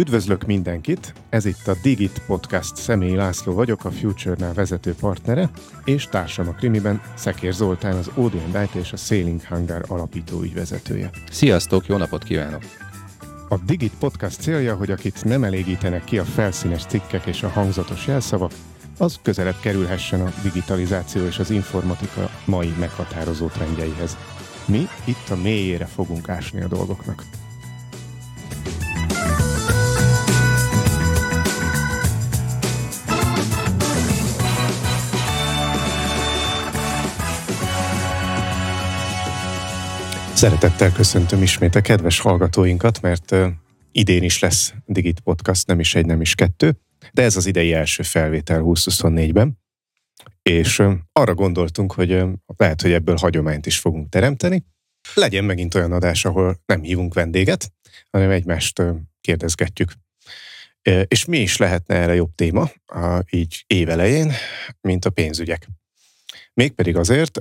Üdvözlök mindenkit! Ez itt a Digit Podcast. Személyi László vagyok, a Future-nál vezető partnere, és társam a krimiben Szekér Zoltán, az Odeon Light és a Sailing Hangar alapító ügyvezetője. Sziasztok, jó napot kívánok! A Digit Podcast célja, hogy akit nem elégítenek ki a felszínes cikkek és a hangzatos jelszavak, az közelebb kerülhessen a digitalizáció és az informatika mai meghatározó trendjeihez. Mi itt a mélyére fogunk ásni a dolgoknak. Szeretettel köszöntöm ismét a kedves hallgatóinkat, mert idén is lesz Digit Podcast, nem is egy, nem is kettő, de ez az idei első felvétel 2024-ben, és arra gondoltunk, hogy lehet, hogy ebből hagyományt is fogunk teremteni. Legyen megint olyan adás, ahol nem hívunk vendéget, hanem egymást kérdezgetjük. És mi is lehetne erre jobb téma, így évelején, mint a pénzügyek. Mégpedig azért,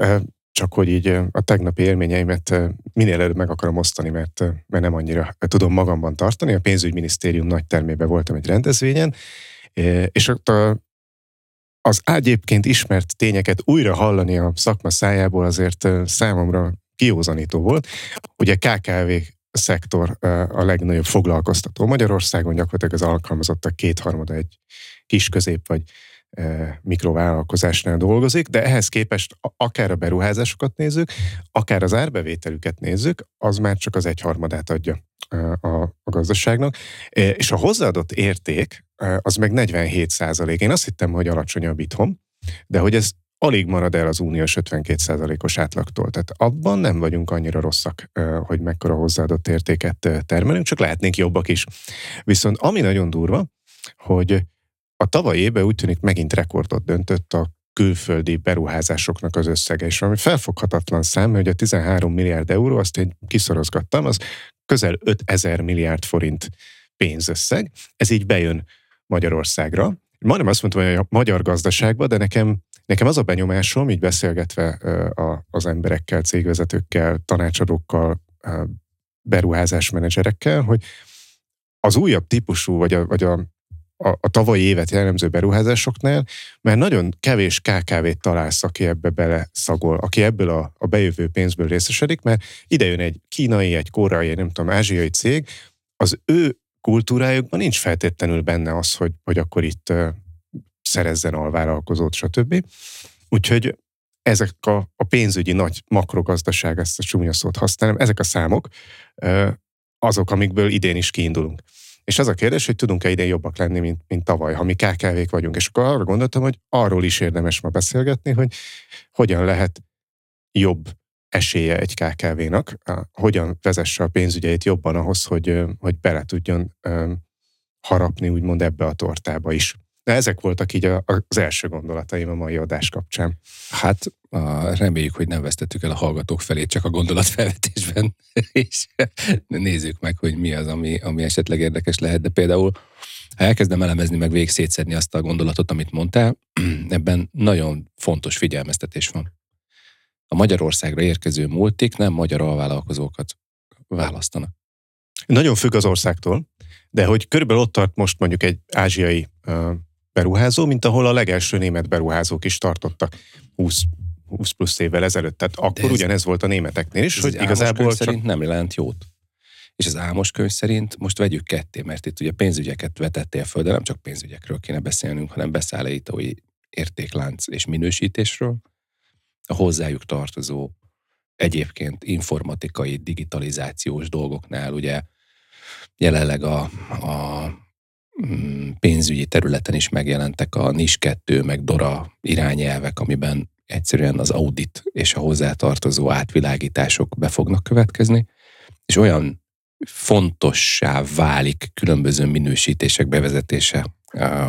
csak hogy így a tegnapi élményeimet minél előbb meg akarom osztani, mert, mert nem annyira tudom magamban tartani. A pénzügyminisztérium nagy termében voltam egy rendezvényen, és ott a, az egyébként ismert tényeket újra hallani a szakma szájából azért számomra kiózanító volt. Ugye KKV szektor a legnagyobb foglalkoztató Magyarországon, gyakorlatilag az alkalmazottak kétharmada egy kis közép vagy mikrovállalkozásnál dolgozik, de ehhez képest akár a beruházásokat nézzük, akár az árbevételüket nézzük, az már csak az egyharmadát adja a, a gazdaságnak, és a hozzáadott érték az meg 47 százalék. Én azt hittem, hogy alacsonyabb itthon, de hogy ez alig marad el az uniós 52 százalékos átlagtól. Tehát abban nem vagyunk annyira rosszak, hogy mekkora hozzáadott értéket termelünk, csak lehetnénk jobbak is. Viszont ami nagyon durva, hogy a tavalyi évben úgy tűnik megint rekordot döntött a külföldi beruházásoknak az összege, és ami felfoghatatlan szám, hogy a 13 milliárd euró, azt én kiszorozgattam, az közel 5000 milliárd forint pénzösszeg, ez így bejön Magyarországra. Majdnem azt mondtam, hogy a magyar gazdaságba, de nekem, nekem az a benyomásom, így beszélgetve az emberekkel, cégvezetőkkel, tanácsadókkal, beruházásmenedzserekkel, hogy az újabb típusú, vagy a, vagy a a, a tavalyi évet jellemző beruházásoknál, mert nagyon kevés KKV-t találsz, aki ebbe bele szagol, aki ebből a, a bejövő pénzből részesedik, mert ide jön egy kínai, egy koreai, nem tudom, ázsiai cég, az ő kultúrájukban nincs feltétlenül benne az, hogy, hogy akkor itt uh, szerezzen alvállalkozót, stb. Úgyhogy ezek a, a pénzügyi nagy makrogazdaság, ezt a csúnya szót használom, ezek a számok uh, azok, amikből idén is kiindulunk. És az a kérdés, hogy tudunk-e idén jobbak lenni, mint, mint tavaly, ha mi kkv vagyunk. És akkor arra gondoltam, hogy arról is érdemes ma beszélgetni, hogy hogyan lehet jobb esélye egy KKV-nak, hogyan vezesse a pénzügyeit jobban ahhoz, hogy, hogy bele tudjon harapni úgymond ebbe a tortába is. De ezek voltak így az első gondolataim a mai adás kapcsán. Hát a, reméljük, hogy nem vesztettük el a hallgatók felé csak a gondolatfelvetésben, és nézzük meg, hogy mi az, ami, ami esetleg érdekes lehet. De például, ha elkezdem elemezni, meg végig szétszedni azt a gondolatot, amit mondtál, ebben nagyon fontos figyelmeztetés van. A Magyarországra érkező multik nem magyar alvállalkozókat választanak. Nagyon függ az országtól, de hogy körülbelül ott tart most mondjuk egy ázsiai beruházó, mint ahol a legelső német beruházók is tartottak 20 20 plusz évvel ezelőtt. Tehát akkor ez, ugyanez volt a németeknél is, hogy igazából csak... szerint nem jelent jót. És az álmos könyv szerint most vegyük ketté, mert itt ugye pénzügyeket vetettél föl, de nem csak pénzügyekről kéne beszélnünk, hanem beszállítói értéklánc és minősítésről, a hozzájuk tartozó egyébként informatikai, digitalizációs dolgoknál ugye jelenleg a, a pénzügyi területen is megjelentek a NIS 2, meg DORA irányelvek, amiben egyszerűen az audit és a hozzátartozó átvilágítások be fognak következni, és olyan fontossá válik különböző minősítések bevezetése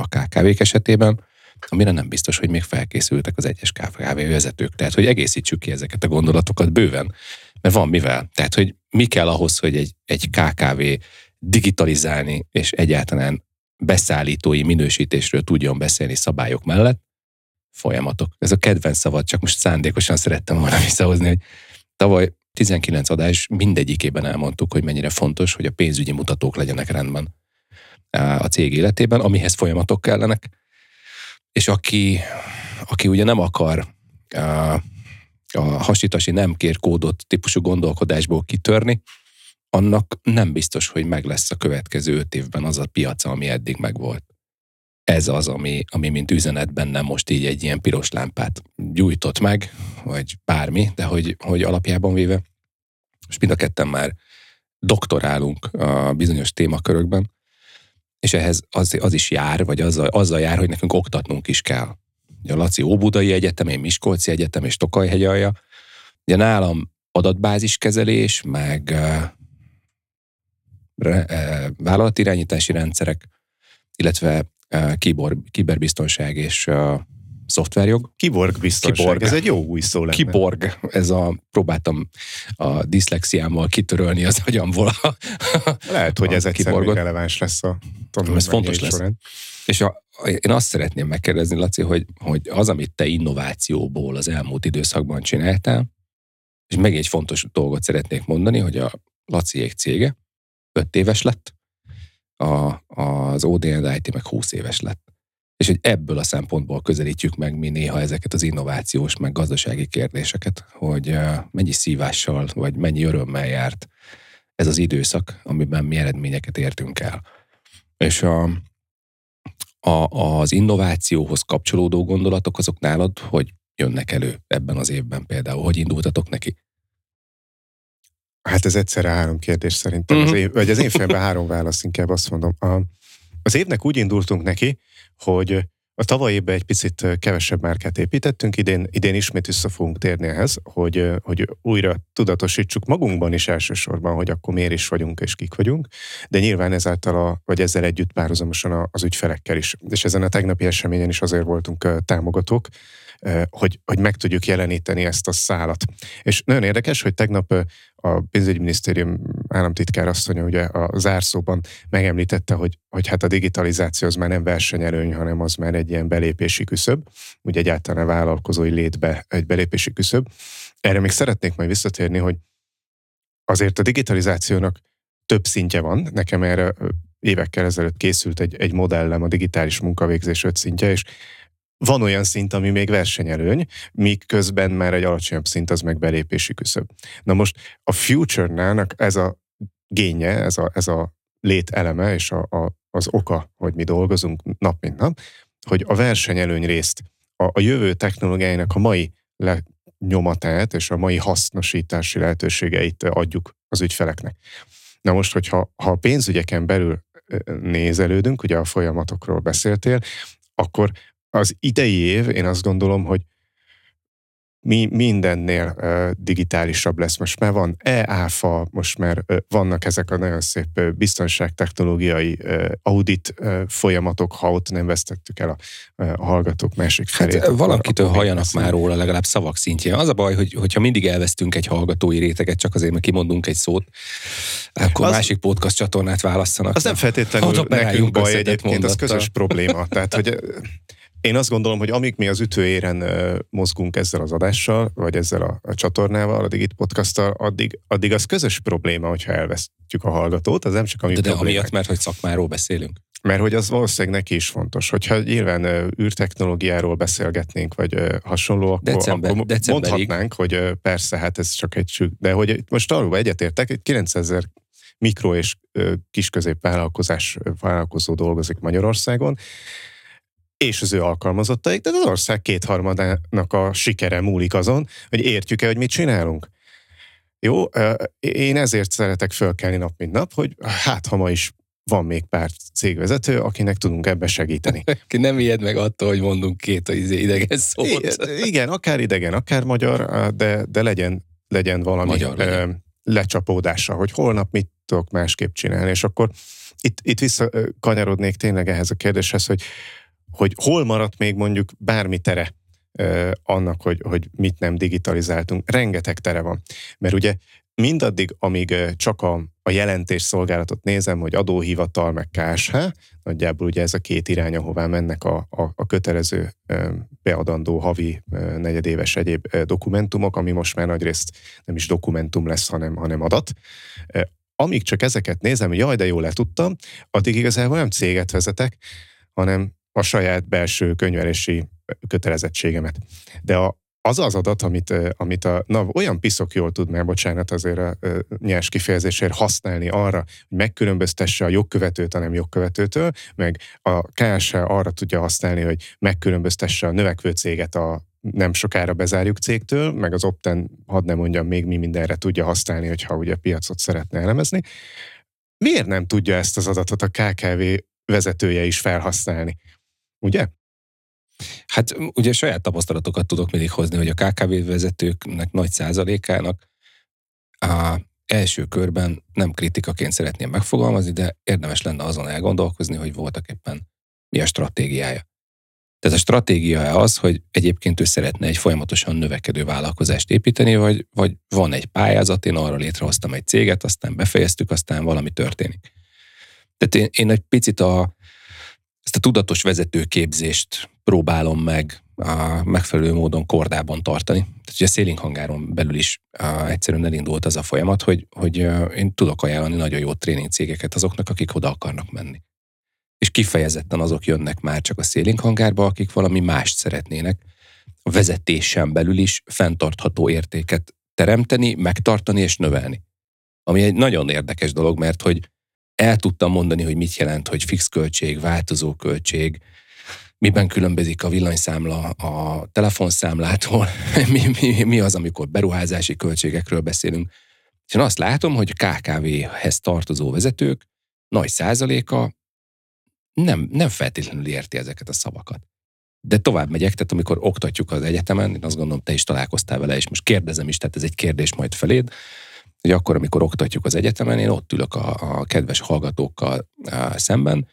a KKV-k esetében, amire nem biztos, hogy még felkészültek az egyes KKV vezetők. Tehát, hogy egészítsük ki ezeket a gondolatokat bőven, mert van mivel. Tehát, hogy mi kell ahhoz, hogy egy, egy KKV digitalizálni és egyáltalán beszállítói minősítésről tudjon beszélni szabályok mellett, folyamatok. Ez a kedvenc szavad, csak most szándékosan szerettem volna visszahozni, hogy tavaly 19 adás mindegyikében elmondtuk, hogy mennyire fontos, hogy a pénzügyi mutatók legyenek rendben. a cég életében, amihez folyamatok kellenek, és aki, aki ugye nem akar a, a hasitasi nem kér kódot típusú gondolkodásból kitörni, annak nem biztos, hogy meg lesz a következő öt évben az a piaca, ami eddig megvolt. Ez az, ami, ami mint üzenetben nem most így egy ilyen piros lámpát gyújtott meg, vagy bármi, de hogy, hogy alapjában véve, és mind a ketten már doktorálunk a bizonyos témakörökben, és ehhez az, az is jár, vagy azzal, azzal jár, hogy nekünk oktatnunk is kell. Ugye a Laci Óbudai Egyetem, én Miskolci Egyetem és Tokajhegyalja. Ugye nálam adatbáziskezelés, meg vállalatirányítási rendszerek, illetve kibor, kiberbiztonság és uh, szoftverjog. Kiborg biztonság, Kiborg. ez egy jó új szó lenne. Kiborg, ez a, próbáltam a diszlexiámmal kitörölni az agyamból. A, Lehet, hogy ez egyszer még releváns lesz a Ez fontos lesz. Során. És a, én azt szeretném megkérdezni, Laci, hogy, hogy az, amit te innovációból az elmúlt időszakban csináltál, és meg egy fontos dolgot szeretnék mondani, hogy a Laciék cége öt éves lett, a, az ODN IT meg 20 éves lett. És hogy ebből a szempontból közelítjük meg mi néha ezeket az innovációs, meg gazdasági kérdéseket, hogy mennyi szívással, vagy mennyi örömmel járt ez az időszak, amiben mi eredményeket értünk el. És a, a, az innovációhoz kapcsolódó gondolatok azok nálad, hogy jönnek elő ebben az évben például, hogy indultatok neki? Hát ez egyszerre három kérdés szerintem. Uh-huh. Az mhm. év, vagy az én fejemben három válasz, inkább azt mondom. A, az évnek úgy indultunk neki, hogy a tavalyi évben egy picit kevesebb márkát építettünk, idén, idén ismét vissza fogunk térni ehhez, hogy, hogy újra tudatosítsuk magunkban is elsősorban, hogy akkor miért is vagyunk és kik vagyunk, de nyilván ezáltal, a, vagy ezzel együtt párhuzamosan az ügyfelekkel is. És ezen a tegnapi eseményen is azért voltunk támogatók, hogy, hogy meg tudjuk jeleníteni ezt a szálat. És nagyon érdekes, hogy tegnap a pénzügyminisztérium államtitkár asszonya ugye a zárszóban megemlítette, hogy, hogy hát a digitalizáció az már nem versenyelőny, hanem az már egy ilyen belépési küszöb, ugye egyáltalán a vállalkozói létbe egy belépési küszöb. Erre még szeretnék majd visszatérni, hogy azért a digitalizációnak több szintje van. Nekem erre évekkel ezelőtt készült egy, egy modellem, a digitális munkavégzés öt szintje, és van olyan szint, ami még versenyelőny, míg közben már egy alacsonyabb szint az meg belépési küszöb. Na most a future-nának ez a génye, ez a, ez a lételeme és a, a, az oka, hogy mi dolgozunk nap mint nap, hogy a versenyelőny részt, a, a jövő technológiáinak a mai lenyomatát és a mai hasznosítási lehetőségeit adjuk az ügyfeleknek. Na most, hogyha ha a pénzügyeken belül nézelődünk, ugye a folyamatokról beszéltél, akkor az idei év, én azt gondolom, hogy mi mindennél digitálisabb lesz. Most már van e-áfa, most már vannak ezek a nagyon szép biztonságtechnológiai audit folyamatok, ha ott nem vesztettük el a, a hallgatók másik felét. Hát, valakitől hajanak már róla legalább szavak szintjén. Az a baj, hogy, hogyha mindig elvesztünk egy hallgatói réteget, csak azért, mert kimondunk egy szót, akkor az, másik podcast csatornát választanak. Az nem feltétlenül nekünk baj egyébként, mondattal. az közös probléma. Tehát, hogy én azt gondolom, hogy amíg mi az ütőéren mozgunk ezzel az adással, vagy ezzel a, a csatornával, a Digit Podcasttal, addig, addig az közös probléma, hogyha elvesztjük a hallgatót, az nem csak a mi De, de amiatt, mert hogy szakmáról beszélünk. Mert hogy az valószínűleg neki is fontos. Hogyha nyilván űrtechnológiáról beszélgetnénk, vagy hasonló, akkor, December, akkor mondhatnánk, hogy persze, hát ez csak egy sük. De hogy most arról egyetértek, egy 9000 mikro és kisközép vállalkozás, vállalkozó dolgozik Magyarországon, és az ő alkalmazottaik, de az ország kétharmadának a sikere múlik azon, hogy értjük-e, hogy mit csinálunk. Jó, én ezért szeretek fölkelni nap, mint nap, hogy hát ha ma is van még pár cégvezető, akinek tudunk ebbe segíteni. Ki nem ijed meg attól, hogy mondunk két izé idegen szót. I- igen, akár idegen, akár magyar, de, de legyen, legyen valami magyar legyen. lecsapódása, hogy holnap mit tudok másképp csinálni, és akkor itt, itt visszakanyarodnék tényleg ehhez a kérdéshez, hogy hogy hol maradt még mondjuk bármi tere annak, hogy, hogy mit nem digitalizáltunk. Rengeteg tere van. Mert ugye mindaddig, amíg csak a, a jelentés szolgálatot nézem, hogy adóhivatal meg KSH, nagyjából ugye ez a két irány, ahová mennek a, a, a kötelező beadandó havi negyedéves egyéb dokumentumok, ami most már nagyrészt nem is dokumentum lesz, hanem, hanem adat amíg csak ezeket nézem, jaj, de jól letudtam, addig igazából nem céget vezetek, hanem a saját belső könyvelési kötelezettségemet. De a, az az adat, amit, amit a NAV olyan piszok jól tud, mert bocsánat azért a nyers kifejezésért használni arra, hogy megkülönböztesse a jogkövetőt a nem jogkövetőtől, meg a KSH arra tudja használni, hogy megkülönböztesse a növekvő céget a nem sokára bezárjuk cégtől, meg az Opten, hadd ne mondjam, még mi mindenre tudja használni, hogyha ugye piacot szeretne elemezni. Miért nem tudja ezt az adatot a KKV vezetője is felhasználni? Ugye? Hát ugye saját tapasztalatokat tudok mindig hozni, hogy a KKV vezetőknek nagy százalékának a első körben nem kritikaként szeretném megfogalmazni, de érdemes lenne azon elgondolkozni, hogy voltak éppen mi a stratégiája. Tehát a stratégia az, hogy egyébként ő szeretne egy folyamatosan növekedő vállalkozást építeni, vagy, vagy van egy pályázat, én arra létrehoztam egy céget, aztán befejeztük, aztán valami történik. Tehát én, én egy picit a, ezt a tudatos vezetőképzést próbálom meg a megfelelő módon kordában tartani. Tehát ugye a szélinghangáron belül is a, egyszerűen elindult az a folyamat, hogy, hogy én tudok ajánlani nagyon jó tréningcégeket azoknak, akik oda akarnak menni. És kifejezetten azok jönnek már csak a szélinghanggárba, akik valami mást szeretnének. A vezetésen belül is fenntartható értéket teremteni, megtartani és növelni. Ami egy nagyon érdekes dolog, mert hogy el tudtam mondani, hogy mit jelent, hogy fix költség, változó költség, miben különbözik a villanyszámla a telefonszámlától, mi, mi, mi az, amikor beruházási költségekről beszélünk. És én azt látom, hogy KKV-hez tartozó vezetők nagy százaléka nem, nem feltétlenül érti ezeket a szavakat. De tovább megyek, tehát amikor oktatjuk az egyetemen, én azt gondolom, te is találkoztál vele, és most kérdezem is, tehát ez egy kérdés majd feléd, hogy akkor, amikor oktatjuk az egyetemen, én ott ülök a, a kedves hallgatókkal a, szemben,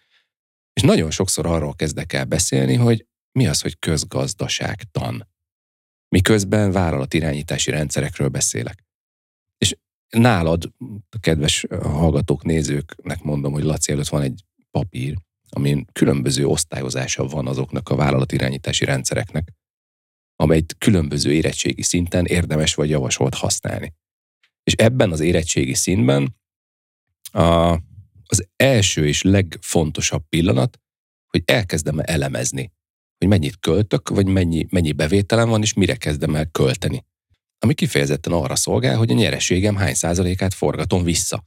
és nagyon sokszor arról kezdek el beszélni, hogy mi az, hogy közgazdaságtan. Miközben vállalatirányítási rendszerekről beszélek. És nálad, kedves hallgatók, nézőknek mondom, hogy Laci előtt van egy papír, amin különböző osztályozása van azoknak a vállalatirányítási rendszereknek, amely különböző érettségi szinten érdemes vagy javasolt használni. És ebben az érettségi szintben a, az első és legfontosabb pillanat, hogy elkezdem elemezni, hogy mennyit költök, vagy mennyi, mennyi bevételem van, és mire kezdem el költeni. Ami kifejezetten arra szolgál, hogy a nyereségem hány százalékát forgatom vissza.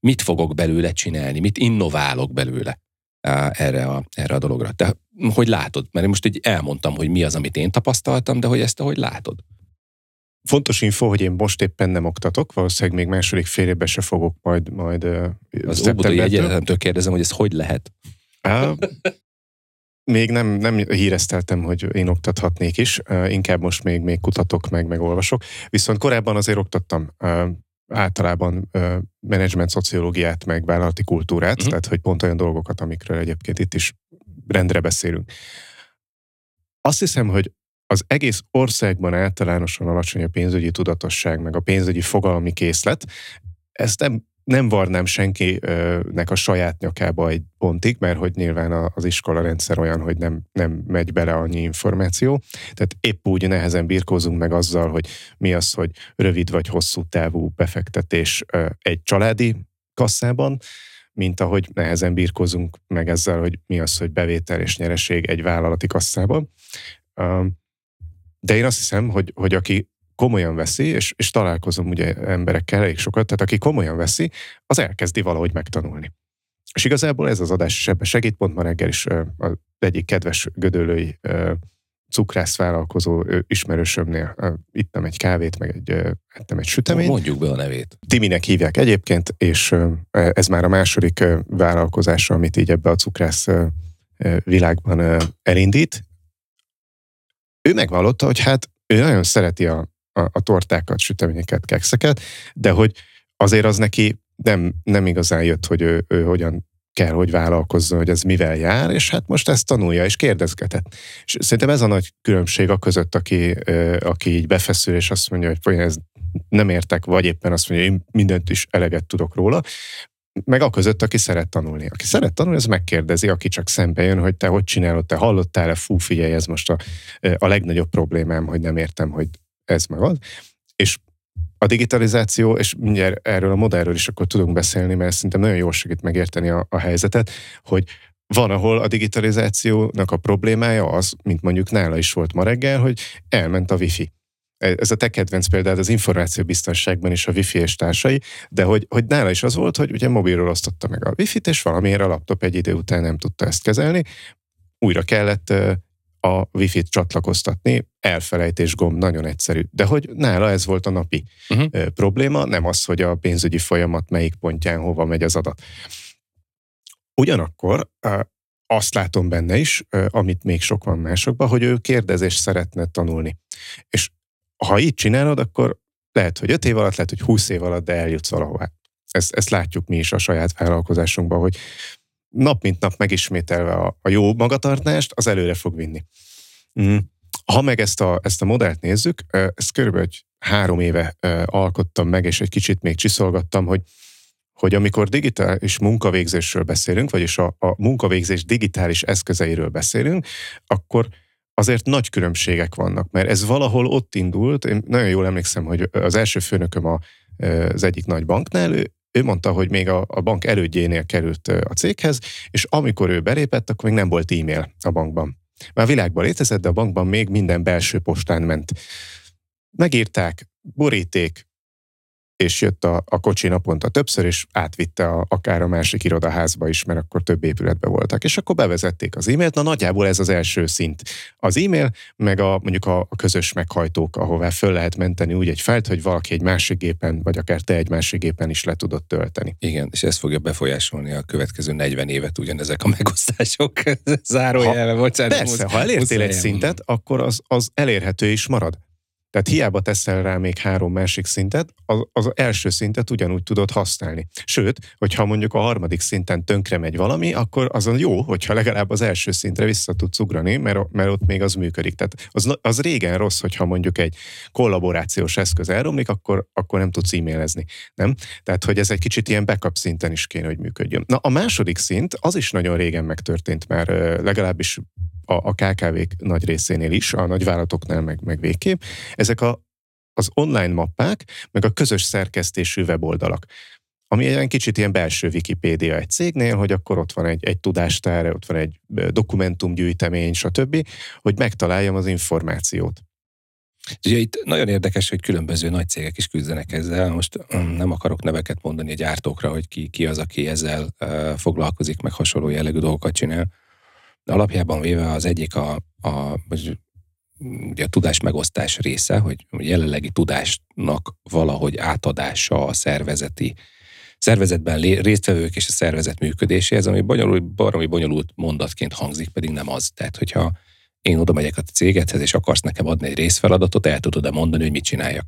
Mit fogok belőle csinálni, mit innoválok belőle erre a, erre a dologra. Te hogy látod? Mert most így elmondtam, hogy mi az, amit én tapasztaltam, de hogy ezt te hogy látod? Fontos info, hogy én most éppen nem oktatok, valószínűleg még második fél évben se fogok majd, majd Az Óbudai Egyetemtől kérdezem, hogy ez hogy lehet? Á, még nem, nem hírezteltem, hogy én oktathatnék is, inkább most még, még kutatok meg, meg olvasok. Viszont korábban azért oktattam általában menedzsment szociológiát, meg vállalati kultúrát, uh-huh. tehát hogy pont olyan dolgokat, amikről egyébként itt is rendre beszélünk. Azt hiszem, hogy az egész országban általánosan alacsony a pénzügyi tudatosság, meg a pénzügyi fogalmi készlet. Ezt nem, nem varnám senkinek a saját nyakába egy pontig, mert hogy nyilván az iskola rendszer olyan, hogy nem, nem megy bele annyi információ. Tehát épp úgy nehezen birkózunk meg azzal, hogy mi az, hogy rövid vagy hosszú távú befektetés egy családi kasszában, mint ahogy nehezen birkózunk meg ezzel, hogy mi az, hogy bevétel és nyereség egy vállalati kasszában. De én azt hiszem, hogy, hogy aki komolyan veszi, és, és találkozom ugye emberekkel elég sokat, tehát aki komolyan veszi, az elkezdi valahogy megtanulni. És igazából ez az adás is ebben segít, pont ma reggel is az egyik kedves gödölői cukrász vállalkozó ismerősömnél ittem egy kávét, meg egy, ettem egy süteményt. Mondjuk be a nevét. Timinek hívják egyébként, és ez már a második vállalkozása, amit így ebbe a cukrász világban elindít, ő megvallotta, hogy hát ő nagyon szereti a, a, a tortákat, süteményeket, kekszeket, de hogy azért az neki nem, nem igazán jött, hogy ő, ő hogyan kell, hogy vállalkozzon, hogy ez mivel jár, és hát most ezt tanulja, és kérdezgetett. És szerintem ez a nagy különbség a között, aki, aki így befeszül, és azt mondja, hogy ez nem értek, vagy éppen azt mondja, én mindent is eleget tudok róla, meg a között, aki szeret tanulni. Aki szeret tanulni, az megkérdezi, aki csak szembe jön, hogy te hogy csinálod, te hallottál-e, fú, figyelj, ez most a, a legnagyobb problémám, hogy nem értem, hogy ez meg az. És a digitalizáció, és mindjárt erről a modellről is akkor tudunk beszélni, mert szerintem nagyon jól segít megérteni a, a helyzetet, hogy van, ahol a digitalizációnak a problémája az, mint mondjuk nála is volt ma reggel, hogy elment a wifi. Ez a te kedvenc példád az információbiztonságban is a wifi és társai, de hogy, hogy nála is az volt, hogy ugye mobilról osztotta meg a wifi-t, és valamiért a laptop egy idő után nem tudta ezt kezelni, újra kellett a wifi-t csatlakoztatni, elfelejtés gomb, nagyon egyszerű. De hogy nála ez volt a napi uh-huh. probléma, nem az, hogy a pénzügyi folyamat melyik pontján hova megy az adat. Ugyanakkor azt látom benne is, amit még sok van másokban, hogy ő kérdezés szeretne tanulni. És ha így csinálod, akkor lehet, hogy 5 év alatt, lehet, hogy 20 év alatt, de eljutsz valahová. Ezt, ezt látjuk mi is a saját vállalkozásunkban, hogy nap mint nap megismételve a, a jó magatartást, az előre fog vinni. Mm. Ha meg ezt a, ezt a modellt nézzük, ezt körülbelül három éve alkottam meg, és egy kicsit még csiszolgattam, hogy hogy amikor digitális munkavégzésről beszélünk, vagyis a, a munkavégzés digitális eszközeiről beszélünk, akkor azért nagy különbségek vannak, mert ez valahol ott indult, én nagyon jól emlékszem, hogy az első főnököm a, az egyik nagy banknál, ő, ő mondta, hogy még a, a bank elődjénél került a céghez, és amikor ő belépett, akkor még nem volt e-mail a bankban. Már világban létezett, de a bankban még minden belső postán ment. Megírták, boríték, és jött a, a kocsi naponta többször, és átvitte a, akár a másik irodaházba is, mert akkor több épületben voltak. És akkor bevezették az e-mailt, na nagyjából ez az első szint. Az e-mail, meg a, mondjuk a, a közös meghajtók, ahová föl lehet menteni úgy egy felt, hogy valaki egy másik gépen, vagy akár te egy másik gépen is le tudod tölteni. Igen, és ez fogja befolyásolni a következő 40 évet ugyanezek a megosztások. Zárójelve, bocsánat. Persze, ha elértél egy szintet, akkor az, az elérhető is marad. Tehát hiába teszel rá még három másik szintet, az, az első szintet ugyanúgy tudod használni. Sőt, hogyha mondjuk a harmadik szinten tönkre megy valami, akkor azon jó, hogyha legalább az első szintre vissza tudsz ugrani, mert, mert ott még az működik. Tehát az, az régen rossz, hogyha mondjuk egy kollaborációs eszköz elromlik, akkor, akkor nem tudsz e-mailezni. Nem? Tehát, hogy ez egy kicsit ilyen backup szinten is kéne, hogy működjön. Na, a második szint, az is nagyon régen megtörtént már, legalábbis a, a KKV-k nagy részénél is, a nagyvállalatoknál meg, meg végképp, ezek a, az online mappák, meg a közös szerkesztésű weboldalak ami egy kicsit ilyen belső Wikipédia egy cégnél, hogy akkor ott van egy, egy tudástár, ott van egy dokumentumgyűjtemény, stb., hogy megtaláljam az információt. Ugye itt nagyon érdekes, hogy különböző nagy cégek is küzdenek ezzel. Most mm, nem akarok neveket mondani a gyártókra, hogy ki, ki az, aki ezzel foglalkozik, meg hasonló jellegű dolgokat csinál. De alapjában véve az egyik a, a, ugye a tudás megosztás része, hogy jelenlegi tudásnak valahogy átadása a szervezeti szervezetben résztvevők és a szervezet működéséhez, ami bonyolult, baromi bonyolult mondatként hangzik, pedig nem az. Tehát, hogyha én oda megyek a cégethez, és akarsz nekem adni egy részfeladatot, el tudod-e mondani, hogy mit csináljak?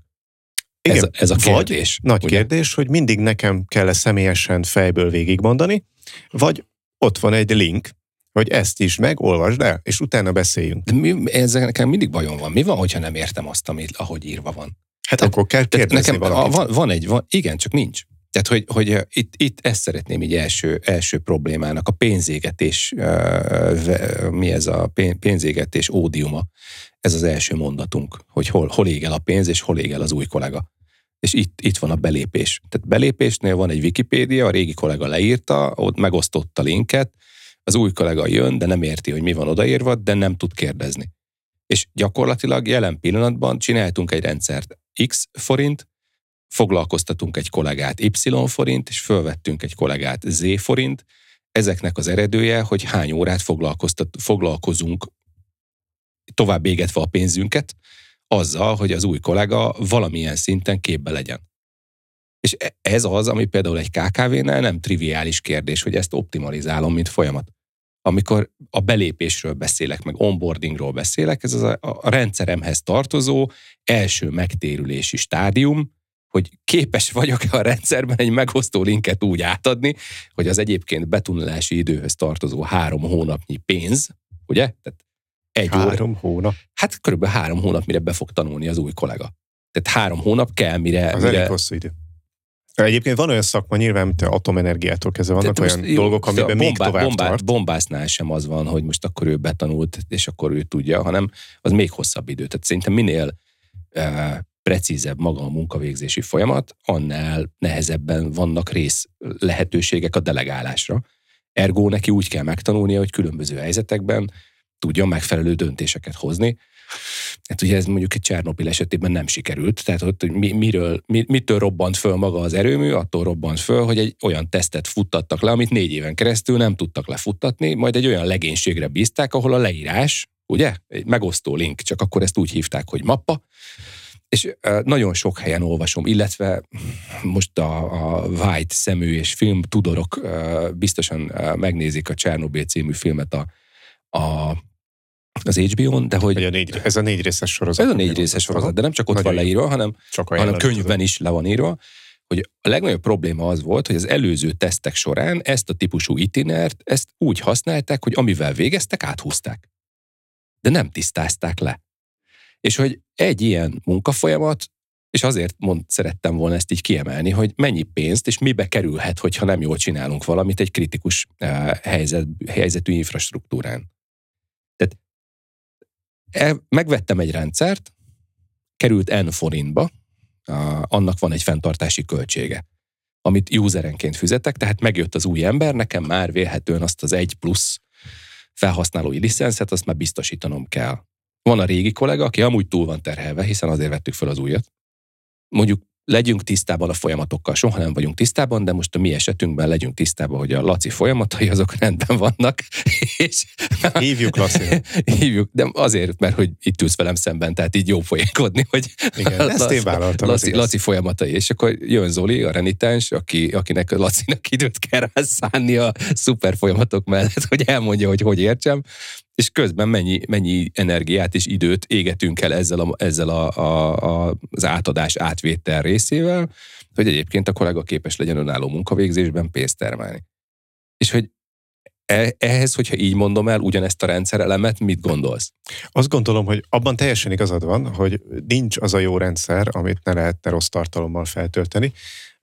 Igen, ez, ez a kérdés. Vagy, nagy ugye? kérdés, hogy mindig nekem kell -e személyesen fejből végigmondani, vagy ott van egy link, hogy ezt is meg, olvasd el, és utána beszéljünk. De mi, ezzel nekem mindig bajom van. Mi van, hogyha nem értem azt, amit, ahogy írva van? Hát tehát, akkor kell kérdezni nekem, a, van, van egy, van, igen, csak nincs. Tehát, hogy, hogy itt, itt ezt szeretném így első, első problémának, a pénzégetés, mi ez a pénzégetés ódiuma, ez az első mondatunk, hogy hol, hol ég el a pénz, és hol ég el az új kollega. És itt, itt van a belépés. Tehát belépésnél van egy Wikipédia, a régi kollega leírta, ott megosztotta linket, az új kollega jön, de nem érti, hogy mi van odaírva, de nem tud kérdezni. És gyakorlatilag jelen pillanatban csináltunk egy rendszert X forint, foglalkoztatunk egy kollégát Y forint, és fölvettünk egy kollégát Z forint. Ezeknek az eredője, hogy hány órát foglalkozunk tovább égetve a pénzünket, azzal, hogy az új kollega valamilyen szinten képbe legyen. És e- ez az, ami például egy KKV-nál nem triviális kérdés, hogy ezt optimalizálom, mint folyamat. Amikor a belépésről beszélek, meg onboardingról beszélek, ez az a, a rendszeremhez tartozó első megtérülési stádium, hogy képes vagyok-e a rendszerben egy megosztó linket úgy átadni, hogy az egyébként betunulási időhöz tartozó három hónapnyi pénz, ugye? Tehát egy három óra, hónap? Hát körülbelül három hónap, mire be fog tanulni az új kollega. Tehát három hónap kell, mire... Az mire... elég hosszú idő. Egyébként van olyan szakma, nyilván, mint atomenergiától kezdve vannak Te, olyan jó, dolgok, amiben bombá, még tovább bombá, tart. Bombásznál sem az van, hogy most akkor ő betanult, és akkor ő tudja, hanem az még hosszabb idő. Tehát szerintem minél uh, precízebb maga a munkavégzési folyamat, annál nehezebben vannak rész lehetőségek a delegálásra. Ergo neki úgy kell megtanulnia, hogy különböző helyzetekben tudjon megfelelő döntéseket hozni. Hát ugye ez mondjuk egy Csernobil esetében nem sikerült, tehát hogy mi, miről, mi, mitől robbant föl maga az erőmű, attól robbant föl, hogy egy olyan tesztet futtattak le, amit négy éven keresztül nem tudtak lefuttatni, majd egy olyan legénységre bízták, ahol a leírás, ugye, egy megosztó link, csak akkor ezt úgy hívták, hogy mappa, és nagyon sok helyen olvasom, illetve most a, a White szemű és film tudorok biztosan megnézik a Csernobyl című filmet a, a az HBO-n, de hogy... a négy, ez a négy részes sorozat. Ez a négy részes sorozat, de nem csak ott van leírva, hanem, csak hanem könyvben is le van írva, hogy a legnagyobb probléma az volt, hogy az előző tesztek során ezt a típusú itinert, ezt úgy használták, hogy amivel végeztek, áthúzták. De nem tisztázták le. És hogy egy ilyen munkafolyamat, és azért mond, szerettem volna ezt így kiemelni, hogy mennyi pénzt és mibe kerülhet, hogyha nem jól csinálunk valamit egy kritikus uh, helyzet, helyzetű infrastruktúrán. E, megvettem egy rendszert, került N forintba, annak van egy fenntartási költsége, amit userenként fizetek, tehát megjött az új ember, nekem már vélhetően azt az egy plusz felhasználói licenszet, azt már biztosítanom kell. Van a régi kollega, aki amúgy túl van terhelve, hiszen azért vettük fel az újat. Mondjuk legyünk tisztában a folyamatokkal, soha nem vagyunk tisztában, de most a mi esetünkben legyünk tisztában, hogy a Laci folyamatai azok rendben vannak. És Hívjuk Laci. Hívjuk, de azért, mert hogy itt ülsz velem szemben, tehát így jó folyékodni, hogy Igen, ezt Laci, én vállaltam. Laci, Laci folyamatai, és akkor jön Zoli, a renitáns, aki, akinek a Lacinak időt kell rászánni a szuper folyamatok mellett, hogy elmondja, hogy hogy értsem, és közben mennyi, mennyi energiát és időt égetünk el ezzel, a, ezzel a, a, a, az átadás átvétel részével, hogy egyébként a kollega képes legyen önálló munkavégzésben pénzt termelni. És hogy e, ehhez, hogyha így mondom el ugyanezt a rendszerelemet, mit gondolsz? Azt gondolom, hogy abban teljesen igazad van, hogy nincs az a jó rendszer, amit ne lehetne rossz tartalommal feltölteni.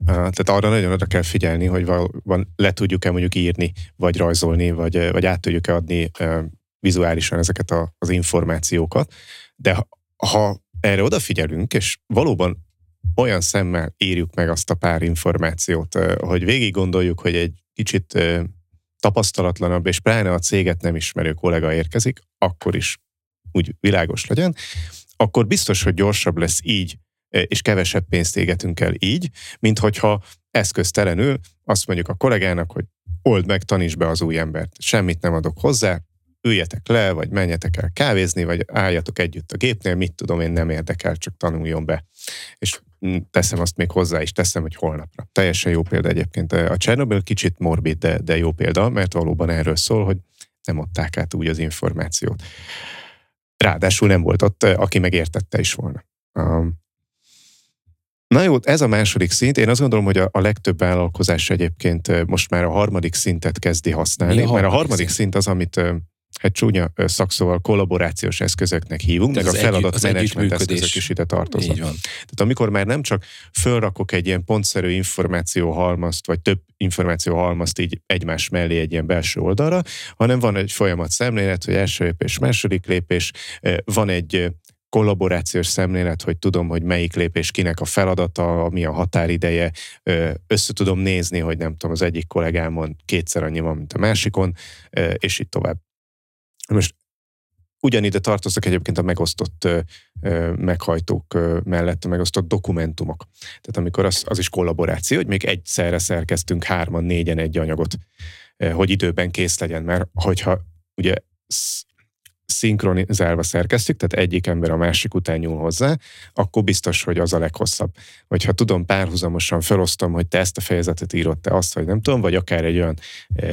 Tehát arra nagyon oda kell figyelni, hogy valóban le tudjuk-e mondjuk írni, vagy rajzolni, vagy, vagy át tudjuk-e adni vizuálisan ezeket a, az információkat, de ha, erre odafigyelünk, és valóban olyan szemmel írjuk meg azt a pár információt, hogy végig gondoljuk, hogy egy kicsit tapasztalatlanabb, és pláne a céget nem ismerő kollega érkezik, akkor is úgy világos legyen, akkor biztos, hogy gyorsabb lesz így, és kevesebb pénzt égetünk el így, mint hogyha eszköztelenül azt mondjuk a kollégának, hogy old meg, taníts be az új embert. Semmit nem adok hozzá, üljetek le, vagy menjetek el kávézni, vagy álljatok együtt a gépnél, mit tudom én, nem érdekel, csak tanuljon be. És teszem azt még hozzá is, teszem, hogy holnapra. Teljesen jó példa egyébként. A Chernobyl kicsit morbid, de, de jó példa, mert valóban erről szól, hogy nem adták át úgy az információt. Ráadásul nem volt ott, aki megértette is volna. Na jó, ez a második szint. Én azt gondolom, hogy a, a legtöbb vállalkozás egyébként most már a harmadik szintet kezdi használni, a mert a harmadik szint? szint az, amit hát csúnya szakszóval kollaborációs eszközöknek hívunk, meg a feladat menedzsment eszközök is ide tartoznak. Tehát amikor már nem csak fölrakok egy ilyen pontszerű információ halmazt, vagy több információ halmazt így egymás mellé egy ilyen belső oldalra, hanem van egy folyamat szemlélet, hogy első lépés, második lépés, van egy kollaborációs szemlélet, hogy tudom, hogy melyik lépés kinek a feladata, mi a határideje, össze tudom nézni, hogy nem tudom, az egyik kollégámon kétszer annyi van, mint a másikon, és így tovább. Most ugyanide tartoznak egyébként a megosztott meghajtók mellett a megosztott dokumentumok. Tehát amikor az, az is kollaboráció, hogy még egyszerre szerkeztünk hárman, négyen egy anyagot, hogy időben kész legyen, mert hogyha ugye szinkronizálva szerkesztjük, tehát egyik ember a másik után nyúl hozzá, akkor biztos, hogy az a leghosszabb. Hogyha tudom, párhuzamosan felosztom, hogy te ezt a fejezetet írod, te azt, vagy nem tudom, vagy akár egy olyan e,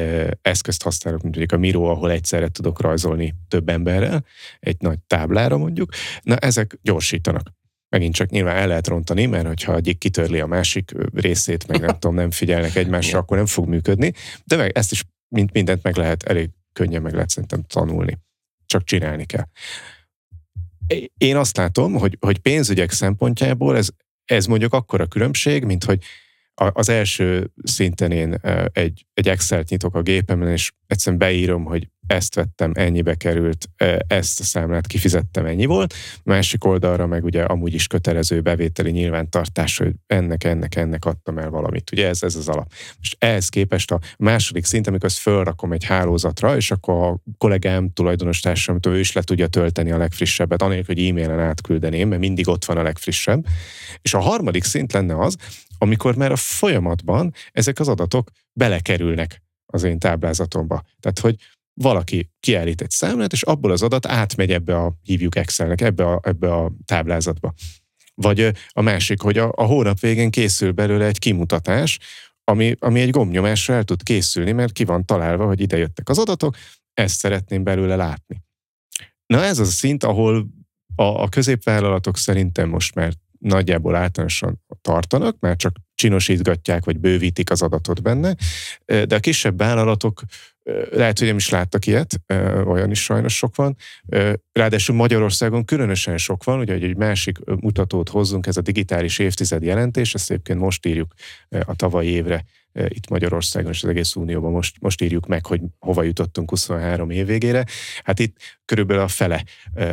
eszközt használok, mint mondjuk a Miro, ahol egyszerre tudok rajzolni több emberrel, egy nagy táblára mondjuk, na ezek gyorsítanak. Megint csak nyilván el lehet rontani, mert hogyha egyik kitörli a másik részét, meg nem tudom, nem figyelnek egymásra, akkor nem fog működni, de meg ezt is, mint mindent meg lehet, elég könnyen meg lehet szerintem tanulni csak csinálni kell. Én azt látom, hogy, hogy pénzügyek szempontjából ez, ez mondjuk akkora különbség, mint hogy az első szinten én egy, egy Excel-t nyitok a gépemen, és egyszerűen beírom, hogy ezt vettem, ennyibe került, ezt a számlát kifizettem, ennyi volt. Másik oldalra meg ugye amúgy is kötelező bevételi nyilvántartás, hogy ennek, ennek, ennek adtam el valamit. Ugye ez, ez az alap. És ehhez képest a második szint, amikor ezt fölrakom egy hálózatra, és akkor a kollégám, tulajdonos társam, ő is le tudja tölteni a legfrissebbet, anélkül, hogy e-mailen átküldeném, mert mindig ott van a legfrissebb. És a harmadik szint lenne az, amikor már a folyamatban ezek az adatok belekerülnek az én táblázatomba. Tehát, hogy valaki kiállít egy számlát, és abból az adat átmegy ebbe a, hívjuk Excelnek, ebbe a, ebbe a táblázatba. Vagy a másik, hogy a, a hónap végén készül belőle egy kimutatás, ami, ami egy gombnyomásra el tud készülni, mert ki van találva, hogy ide jöttek az adatok, ezt szeretném belőle látni. Na ez az a szint, ahol a, a középvállalatok szerintem most már nagyjából általánosan tartanak, mert csak csinosítgatják, vagy bővítik az adatot benne, de a kisebb vállalatok lehet, hogy nem is láttak ilyet, olyan is sajnos sok van. Ráadásul Magyarországon különösen sok van, ugye egy másik mutatót hozzunk, ez a digitális évtized jelentés, ezt egyébként most írjuk a tavalyi évre itt Magyarországon és az egész Unióban most, most írjuk meg, hogy hova jutottunk 23 év végére. Hát itt körülbelül a fele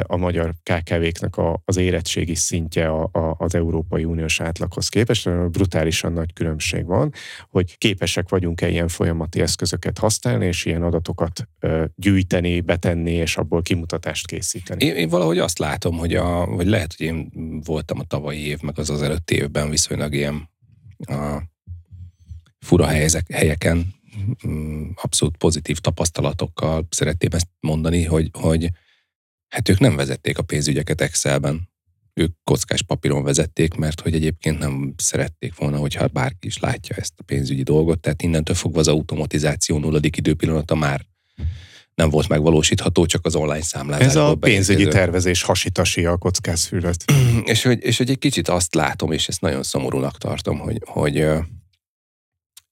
a magyar KKV-knek az érettségi szintje a, a, az Európai Uniós átlaghoz képest. Brutálisan nagy különbség van, hogy képesek vagyunk-e ilyen folyamati eszközöket használni, és ilyen adatokat gyűjteni, betenni, és abból kimutatást készíteni. Én, én valahogy azt látom, hogy a, vagy lehet, hogy én voltam a tavalyi év, meg az az előtti évben viszonylag ilyen a fura helyezek, helyeken, mm, abszolút pozitív tapasztalatokkal szeretném ezt mondani, hogy, hogy hát ők nem vezették a pénzügyeket Excelben. Ők kockás papíron vezették, mert hogy egyébként nem szerették volna, hogyha bárki is látja ezt a pénzügyi dolgot, tehát innentől fogva az automatizáció nulladik időpillanata már nem volt megvalósítható, csak az online számlázás. Ez a pénzügyi tervezés hasitasi a kockázfűröt. és, hogy, és hogy egy kicsit azt látom, és ezt nagyon szomorúnak tartom, hogy, hogy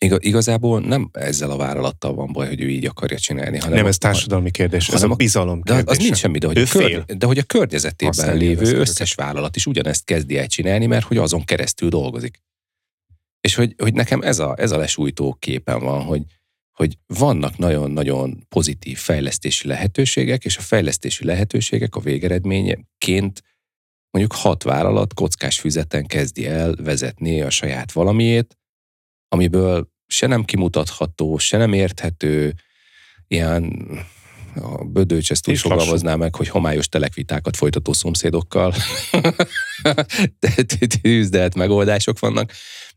igazából nem ezzel a vállalattal van baj, hogy ő így akarja csinálni. Hanem nem, ez társadalmi kérdés, ez a bizalom kérdés. De az nincs semmi, de hogy, a, körny- de hogy a környezetében Aztán lévő összes vállalat is ugyanezt kezdi el csinálni, mert hogy azon keresztül dolgozik. És hogy, hogy nekem ez a, ez a lesújtó képen van, hogy, hogy vannak nagyon-nagyon pozitív fejlesztési lehetőségek, és a fejlesztési lehetőségek a végeredményeként mondjuk hat vállalat kockás füzeten kezdi el vezetni a saját valamiét, amiből se nem kimutatható, se nem érthető, ilyen a Bödőcs ezt úgy fogalmazná meg, hogy homályos telekvitákat folytató szomszédokkal tűzdelt megoldások vannak,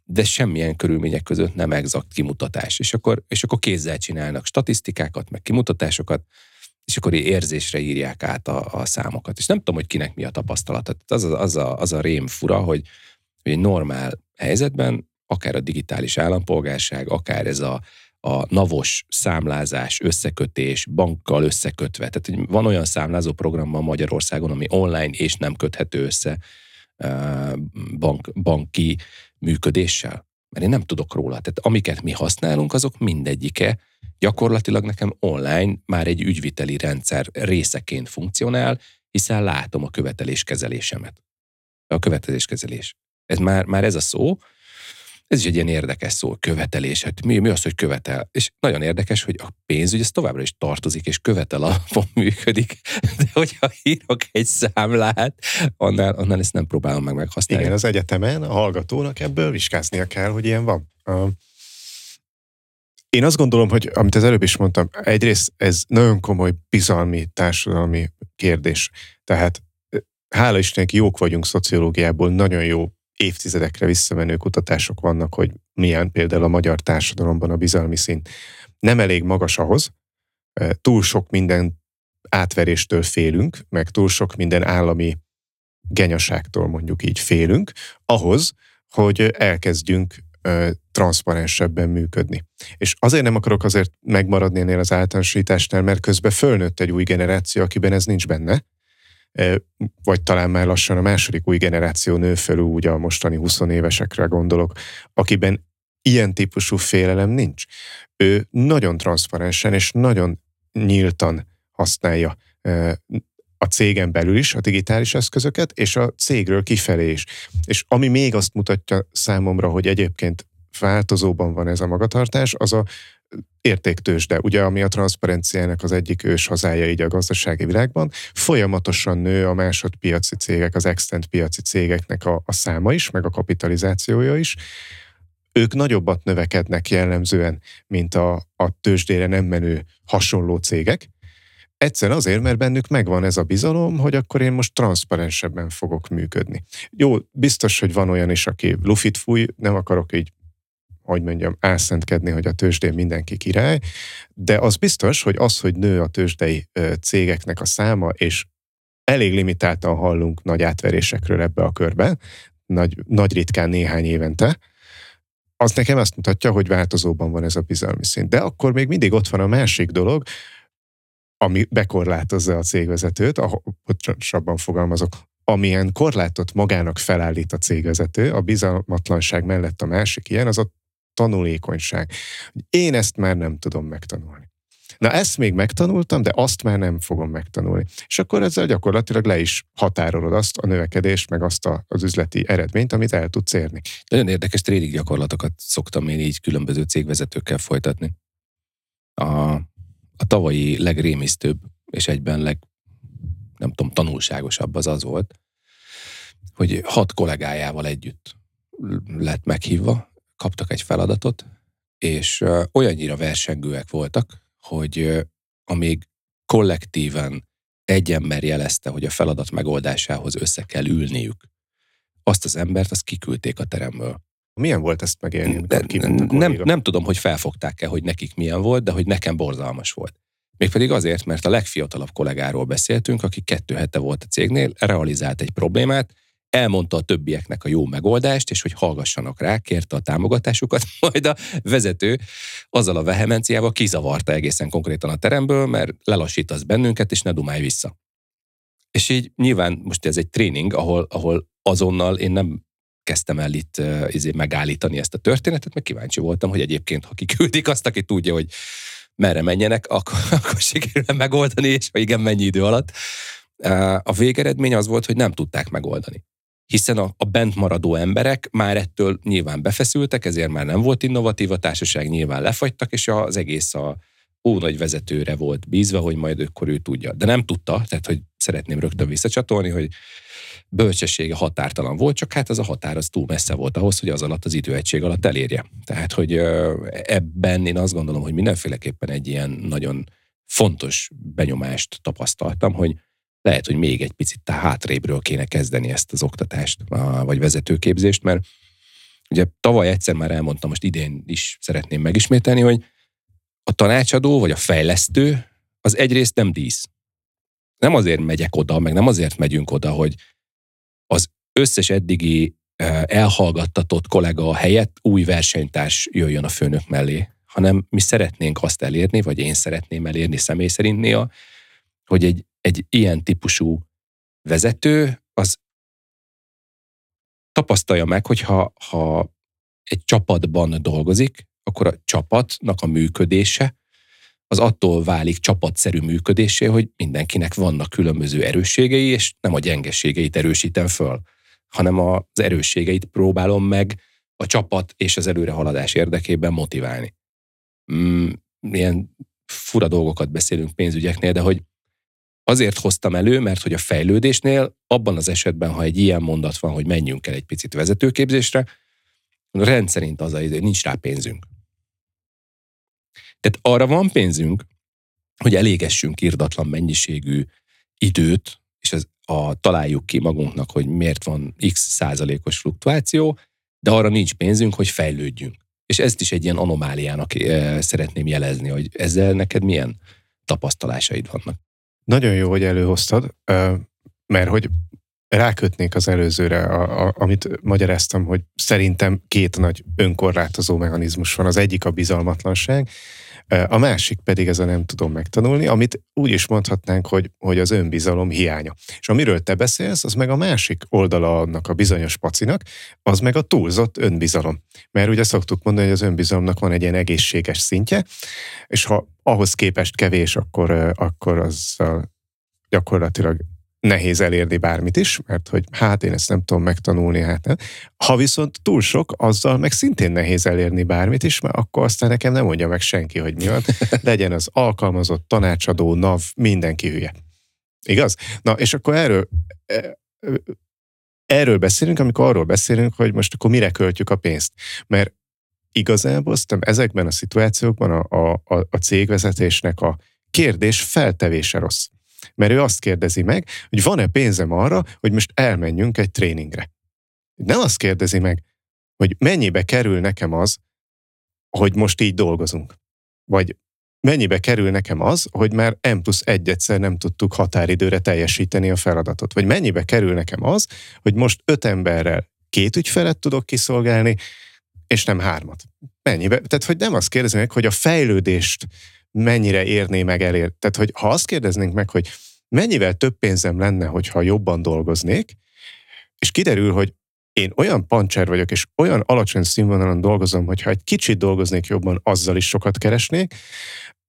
de semmilyen körülmények között nem exakt kimutatás. És akkor, és akkor kézzel csinálnak statisztikákat, meg kimutatásokat, és akkor érzésre írják át a, a számokat. És nem tudom, hogy kinek mi a tapasztalata. Az a, az a, az a rém fura, hogy, hogy egy normál helyzetben akár a digitális állampolgárság, akár ez a, a navos számlázás, összekötés, bankkal összekötve. Tehát hogy van olyan számlázó program Magyarországon, ami online és nem köthető össze bank, banki működéssel. Mert én nem tudok róla. Tehát amiket mi használunk, azok mindegyike gyakorlatilag nekem online már egy ügyviteli rendszer részeként funkcionál, hiszen látom a követeléskezelésemet. A követeléskezelés. Ez már, már ez a szó, ez is egy ilyen érdekes szó, követelés. Hát mi, mi az, hogy követel? És nagyon érdekes, hogy a pénzügy ez továbbra is tartozik, és követel alapon működik. De hogyha írok egy számlát, annál, annál ezt nem próbálom meg meghasználni. Igen, az egyetemen a hallgatónak ebből viskáznia kell, hogy ilyen van. Én azt gondolom, hogy amit az előbb is mondtam, egyrészt ez nagyon komoly bizalmi, társadalmi kérdés. Tehát hála Istennek jók vagyunk szociológiából, nagyon jó évtizedekre visszamenő kutatások vannak, hogy milyen például a magyar társadalomban a bizalmi szint nem elég magas ahhoz, túl sok minden átveréstől félünk, meg túl sok minden állami genyaságtól mondjuk így félünk, ahhoz, hogy elkezdjünk transzparensebben működni. És azért nem akarok azért megmaradni ennél az általánosításnál, mert közben fölnőtt egy új generáció, akiben ez nincs benne, vagy talán már lassan a második új generáció nő fel úgy a mostani 20 évesekre gondolok, akiben ilyen típusú félelem nincs. Ő nagyon transzparensen és nagyon nyíltan használja a cégen belül is a digitális eszközöket, és a cégről kifelé is. És ami még azt mutatja számomra, hogy egyébként változóban van ez a magatartás, az a értéktősde, ugye, ami a transzparenciának az egyik ős hazája így a gazdasági világban, folyamatosan nő a másodpiaci cégek, az extent piaci cégeknek a, a száma is, meg a kapitalizációja is. Ők nagyobbat növekednek jellemzően, mint a, a tőzsdére nem menő hasonló cégek, Egyszer azért, mert bennük megvan ez a bizalom, hogy akkor én most transzparensebben fogok működni. Jó, biztos, hogy van olyan is, aki lufit fúj, nem akarok így hogy mondjam, álszentkedni, hogy a tőzsdén mindenki király, de az biztos, hogy az, hogy nő a tőzsdei cégeknek a száma, és elég limitáltan hallunk nagy átverésekről ebbe a körbe, nagy, nagy ritkán néhány évente, az nekem azt mutatja, hogy változóban van ez a bizalmi szint. De akkor még mindig ott van a másik dolog, ami bekorlátozza a cégvezetőt, ahogy pontosabban fogalmazok, amilyen korlátot magának felállít a cégvezető, a bizalmatlanság mellett a másik ilyen, az a tanulékonyság. Én ezt már nem tudom megtanulni. Na ezt még megtanultam, de azt már nem fogom megtanulni. És akkor ezzel gyakorlatilag le is határolod azt a növekedést, meg azt a, az üzleti eredményt, amit el tudsz érni. Nagyon érdekes tréning gyakorlatokat szoktam én így különböző cégvezetőkkel folytatni. A a tavalyi legrémisztőbb és egyben leg, nem tudom, tanulságosabb az az volt, hogy hat kollégájával együtt lett meghívva, kaptak egy feladatot, és olyannyira versengőek voltak, hogy amíg kollektíven egy ember jelezte, hogy a feladat megoldásához össze kell ülniük, azt az embert, azt kiküldték a teremből. Milyen volt ezt megélni? De, nem, nem tudom, hogy felfogták-e, hogy nekik milyen volt, de hogy nekem borzalmas volt. Mégpedig azért, mert a legfiatalabb kollégáról beszéltünk, aki kettő hete volt a cégnél, realizált egy problémát, elmondta a többieknek a jó megoldást, és hogy hallgassanak rá, kérte a támogatásukat, majd a vezető azzal a vehemenciával kizavarta egészen konkrétan a teremből, mert lelassítasz bennünket, és ne dumálj vissza. És így nyilván most ez egy tréning, ahol, ahol azonnal én nem kezdtem el itt izé megállítani ezt a történetet, mert kíváncsi voltam, hogy egyébként, ha kiküldik azt, aki tudja, hogy merre menjenek, akkor, akkor sikerül megoldani, és ha igen, mennyi idő alatt. A végeredmény az volt, hogy nem tudták megoldani. Hiszen a, a bent maradó emberek már ettől nyilván befeszültek, ezért már nem volt innovatív, a társaság nyilván lefagytak, és az egész a ó nagy vezetőre volt bízva, hogy majd akkor ő tudja. De nem tudta, tehát hogy szeretném rögtön visszacsatolni, hogy bölcsessége határtalan volt, csak hát ez a határ az túl messze volt ahhoz, hogy az alatt az időegység alatt elérje. Tehát, hogy ebben én azt gondolom, hogy mindenféleképpen egy ilyen nagyon fontos benyomást tapasztaltam, hogy lehet, hogy még egy picit hátrébről kéne kezdeni ezt az oktatást, vagy vezetőképzést, mert ugye tavaly egyszer már elmondtam, most idén is szeretném megismételni, hogy a tanácsadó vagy a fejlesztő az egyrészt nem dísz. Nem azért megyek oda, meg nem azért megyünk oda, hogy az összes eddigi elhallgattatott kollega helyett új versenytárs jöjjön a főnök mellé, hanem mi szeretnénk azt elérni, vagy én szeretném elérni személy szerint néha, hogy egy, egy ilyen típusú vezető az tapasztalja meg, hogy ha, ha egy csapatban dolgozik, akkor a csapatnak a működése az attól válik csapatszerű működésé, hogy mindenkinek vannak különböző erősségei, és nem a gyengeségeit erősítem föl, hanem az erősségeit próbálom meg a csapat és az előrehaladás érdekében motiválni. Mm, ilyen fura dolgokat beszélünk pénzügyeknél, de hogy azért hoztam elő, mert hogy a fejlődésnél, abban az esetben, ha egy ilyen mondat van, hogy menjünk el egy picit vezetőképzésre, rendszerint az a, hogy nincs rá pénzünk. Tehát arra van pénzünk, hogy elégessünk irdatlan mennyiségű időt, és ez a, találjuk ki magunknak, hogy miért van x százalékos fluktuáció, de arra nincs pénzünk, hogy fejlődjünk. És ezt is egy ilyen anomáliának e, szeretném jelezni, hogy ezzel neked milyen tapasztalásaid vannak. Nagyon jó, hogy előhoztad, mert hogy rákötnék az előzőre, a, a, amit magyaráztam, hogy szerintem két nagy önkorlátozó mechanizmus van. Az egyik a bizalmatlanság, a másik pedig ez a nem tudom megtanulni, amit úgy is mondhatnánk, hogy, hogy az önbizalom hiánya. És amiről te beszélsz, az meg a másik oldala annak a bizonyos pacinak, az meg a túlzott önbizalom. Mert ugye szoktuk mondani, hogy az önbizalomnak van egy ilyen egészséges szintje, és ha ahhoz képest kevés, akkor, akkor az gyakorlatilag nehéz elérni bármit is, mert hogy hát én ezt nem tudom megtanulni, hát nem. Ha viszont túl sok, azzal meg szintén nehéz elérni bármit is, mert akkor aztán nekem nem mondja meg senki, hogy mi van. Legyen az alkalmazott, tanácsadó, NAV, mindenki hülye. Igaz? Na, és akkor erről, e, erről beszélünk, amikor arról beszélünk, hogy most akkor mire költjük a pénzt. Mert igazából aztán ezekben a szituációkban a, a, a, a cégvezetésnek a kérdés feltevése rossz. Mert ő azt kérdezi meg, hogy van-e pénzem arra, hogy most elmenjünk egy tréningre. Nem azt kérdezi meg, hogy mennyibe kerül nekem az, hogy most így dolgozunk. Vagy mennyibe kerül nekem az, hogy már M plusz egy egyszer nem tudtuk határidőre teljesíteni a feladatot. Vagy mennyibe kerül nekem az, hogy most öt emberrel két ügyfelet tudok kiszolgálni, és nem hármat. Mennyibe? Tehát, hogy nem azt kérdezi meg, hogy a fejlődést mennyire érné meg elér. Tehát, hogy ha azt kérdeznénk meg, hogy mennyivel több pénzem lenne, hogyha jobban dolgoznék, és kiderül, hogy én olyan pancser vagyok, és olyan alacsony színvonalon dolgozom, hogyha egy kicsit dolgoznék jobban, azzal is sokat keresnék,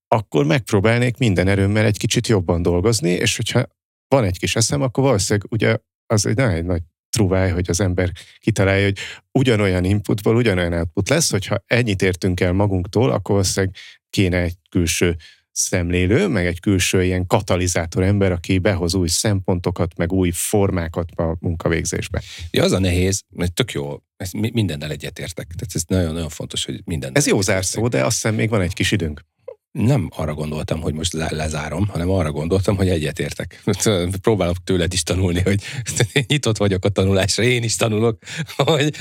akkor megpróbálnék minden erőmmel egy kicsit jobban dolgozni, és hogyha van egy kis eszem, akkor valószínűleg ugye az egy, egy nagy truváj, hogy az ember kitalálja, hogy ugyanolyan inputból ugyanolyan output lesz, hogyha ennyit értünk el magunktól, akkor valószínűleg kéne egy külső szemlélő, meg egy külső ilyen katalizátor ember, aki behoz új szempontokat, meg új formákat a munkavégzésbe. Ja, az a nehéz, mert tök jó, ezt mindennel egyetértek. Tehát ez nagyon-nagyon fontos, hogy minden. Ez jó zárszó, de azt hiszem még van egy kis időnk nem arra gondoltam, hogy most le- lezárom, hanem arra gondoltam, hogy egyetértek. Próbálok tőled is tanulni, hogy nyitott vagyok a tanulásra, én is tanulok. Hogy...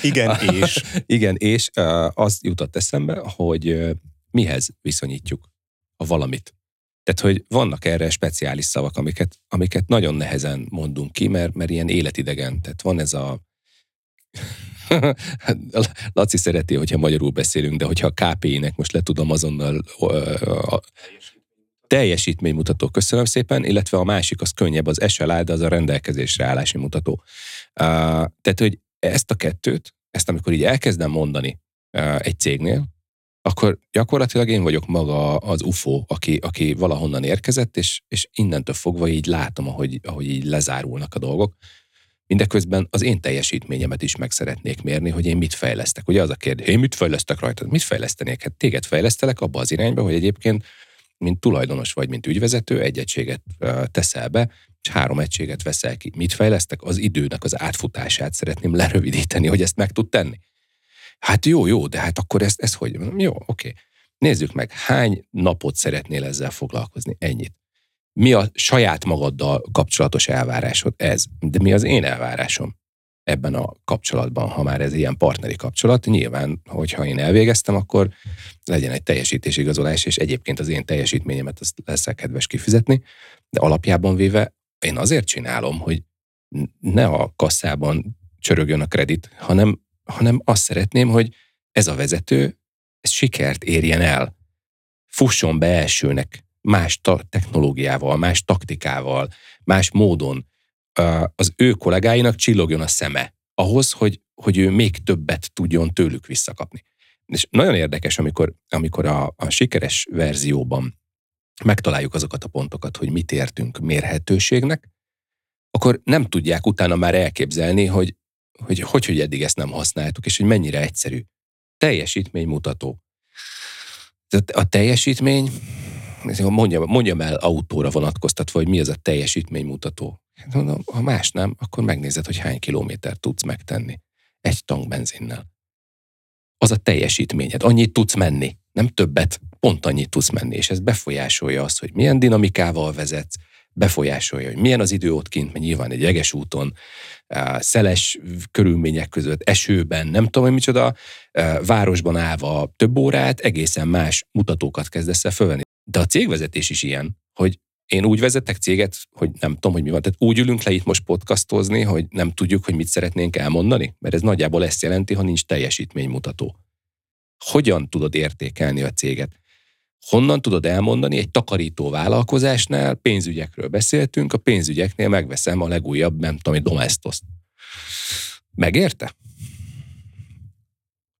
Igen, és. Igen, és az jutott eszembe, hogy mihez viszonyítjuk a valamit. Tehát, hogy vannak erre speciális szavak, amiket, amiket nagyon nehezen mondunk ki, mert, mert ilyen életidegen. Tehát van ez a Laci szereti, hogyha magyarul beszélünk, de hogyha a KPI-nek most le tudom azonnal a teljesítménymutató, köszönöm szépen, illetve a másik az könnyebb, az SLA, de az a rendelkezésre állási mutató. Tehát, hogy ezt a kettőt, ezt amikor így elkezdem mondani egy cégnél, akkor gyakorlatilag én vagyok maga az UFO, aki, aki valahonnan érkezett, és, és innentől fogva így látom, ahogy, ahogy így lezárulnak a dolgok. Mindeközben az én teljesítményemet is meg szeretnék mérni, hogy én mit fejlesztek. Ugye az a kérdés, én mit fejlesztek rajtad? Mit fejlesztenék? Hát téged fejlesztelek abba az irányba, hogy egyébként mint tulajdonos vagy, mint ügyvezető, egy egységet teszel be, és három egységet veszel ki. Mit fejlesztek? Az időnek az átfutását szeretném lerövidíteni, hogy ezt meg tud tenni. Hát jó, jó, de hát akkor ezt, ezt hogy? Jó, oké. Nézzük meg, hány napot szeretnél ezzel foglalkozni? Ennyit mi a saját magaddal kapcsolatos elvárásod? Ez. De mi az én elvárásom ebben a kapcsolatban, ha már ez ilyen partneri kapcsolat? Nyilván, hogyha én elvégeztem, akkor legyen egy teljesítésigazolás, és egyébként az én teljesítményemet azt leszel kedves kifizetni, de alapjában véve én azért csinálom, hogy ne a kasszában csörögjön a kredit, hanem, hanem azt szeretném, hogy ez a vezető ez sikert érjen el, fusson be elsőnek, más ta- technológiával, más taktikával, más módon az ő kollégáinak csillogjon a szeme ahhoz, hogy, hogy ő még többet tudjon tőlük visszakapni. És nagyon érdekes, amikor, amikor a, a sikeres verzióban megtaláljuk azokat a pontokat, hogy mit értünk mérhetőségnek, akkor nem tudják utána már elképzelni, hogy hogy, hogy, hogy eddig ezt nem használtuk, és hogy mennyire egyszerű. Teljesítménymutató. A teljesítmény mondjam, mondjam el autóra vonatkoztatva, hogy mi az a teljesítménymutató. Hát mondom, ha más nem, akkor megnézed, hogy hány kilométer tudsz megtenni egy tank benzinnel. Az a teljesítményed. Annyit tudsz menni, nem többet, pont annyit tudsz menni, és ez befolyásolja azt, hogy milyen dinamikával vezetsz, befolyásolja, hogy milyen az idő ott kint, mert nyilván egy jeges úton, szeles körülmények között, esőben, nem tudom, hogy micsoda, városban állva több órát, egészen más mutatókat kezdesz el fölvenni. De a cégvezetés is ilyen, hogy én úgy vezetek céget, hogy nem tudom, hogy mi van. Tehát úgy ülünk le itt most podcastozni, hogy nem tudjuk, hogy mit szeretnénk elmondani, mert ez nagyjából ezt jelenti, ha nincs teljesítménymutató. Hogyan tudod értékelni a céget? Honnan tudod elmondani egy takarító vállalkozásnál, pénzügyekről beszéltünk, a pénzügyeknél megveszem a legújabb, nem tudom, egy domestoszt. Megérte?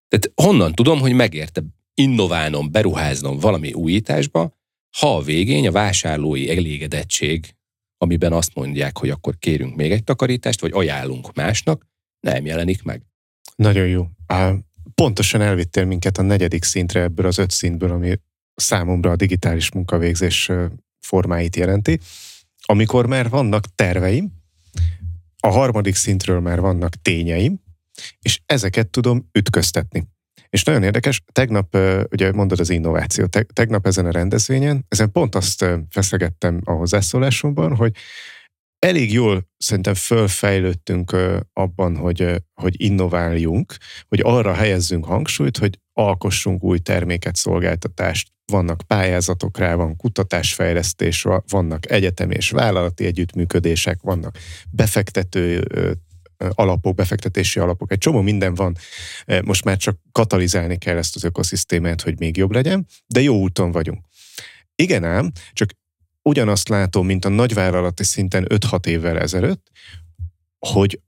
Tehát honnan tudom, hogy megérte innoválnom, beruháznom valami újításba, ha a végén a vásárlói elégedettség amiben azt mondják, hogy akkor kérünk még egy takarítást, vagy ajánlunk másnak, nem jelenik meg. Nagyon jó. Pontosan elvittél minket a negyedik szintre ebből az öt szintből, ami számomra a digitális munkavégzés formáit jelenti. Amikor már vannak terveim, a harmadik szintről már vannak tényeim, és ezeket tudom ütköztetni. És nagyon érdekes, tegnap, ugye mondod az innováció, tegnap ezen a rendezvényen, ezen pont azt feszegettem a hozzászólásomban, hogy elég jól szerintem fölfejlődtünk abban, hogy, hogy innováljunk, hogy arra helyezzünk hangsúlyt, hogy alkossunk új terméket, szolgáltatást, vannak pályázatok rá, van kutatásfejlesztés, vannak egyetemi és vállalati együttműködések, vannak befektető alapok, befektetési alapok, egy csomó minden van. Most már csak katalizálni kell ezt az ökoszisztémát, hogy még jobb legyen, de jó úton vagyunk. Igen ám, csak ugyanazt látom, mint a nagyvállalati szinten 5-6 évvel ezelőtt, hogy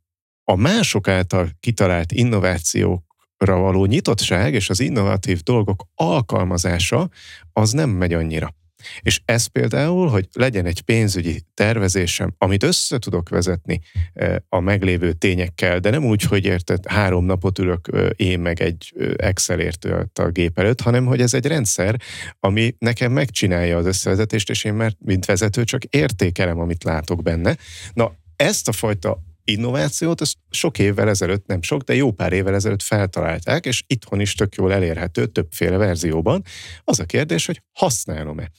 a mások által kitalált innovációkra való nyitottság és az innovatív dolgok alkalmazása az nem megy annyira. És ez például, hogy legyen egy pénzügyi tervezésem, amit össze tudok vezetni eh, a meglévő tényekkel, de nem úgy, hogy érted, három napot ülök én meg egy Excel értőt a gép előtt, hanem hogy ez egy rendszer, ami nekem megcsinálja az összevezetést, és én már, mint vezető, csak értékelem, amit látok benne. Na, ezt a fajta innovációt, ezt sok évvel ezelőtt, nem sok, de jó pár évvel ezelőtt feltalálták, és itthon is tök jól elérhető többféle verzióban. Az a kérdés, hogy használom-e.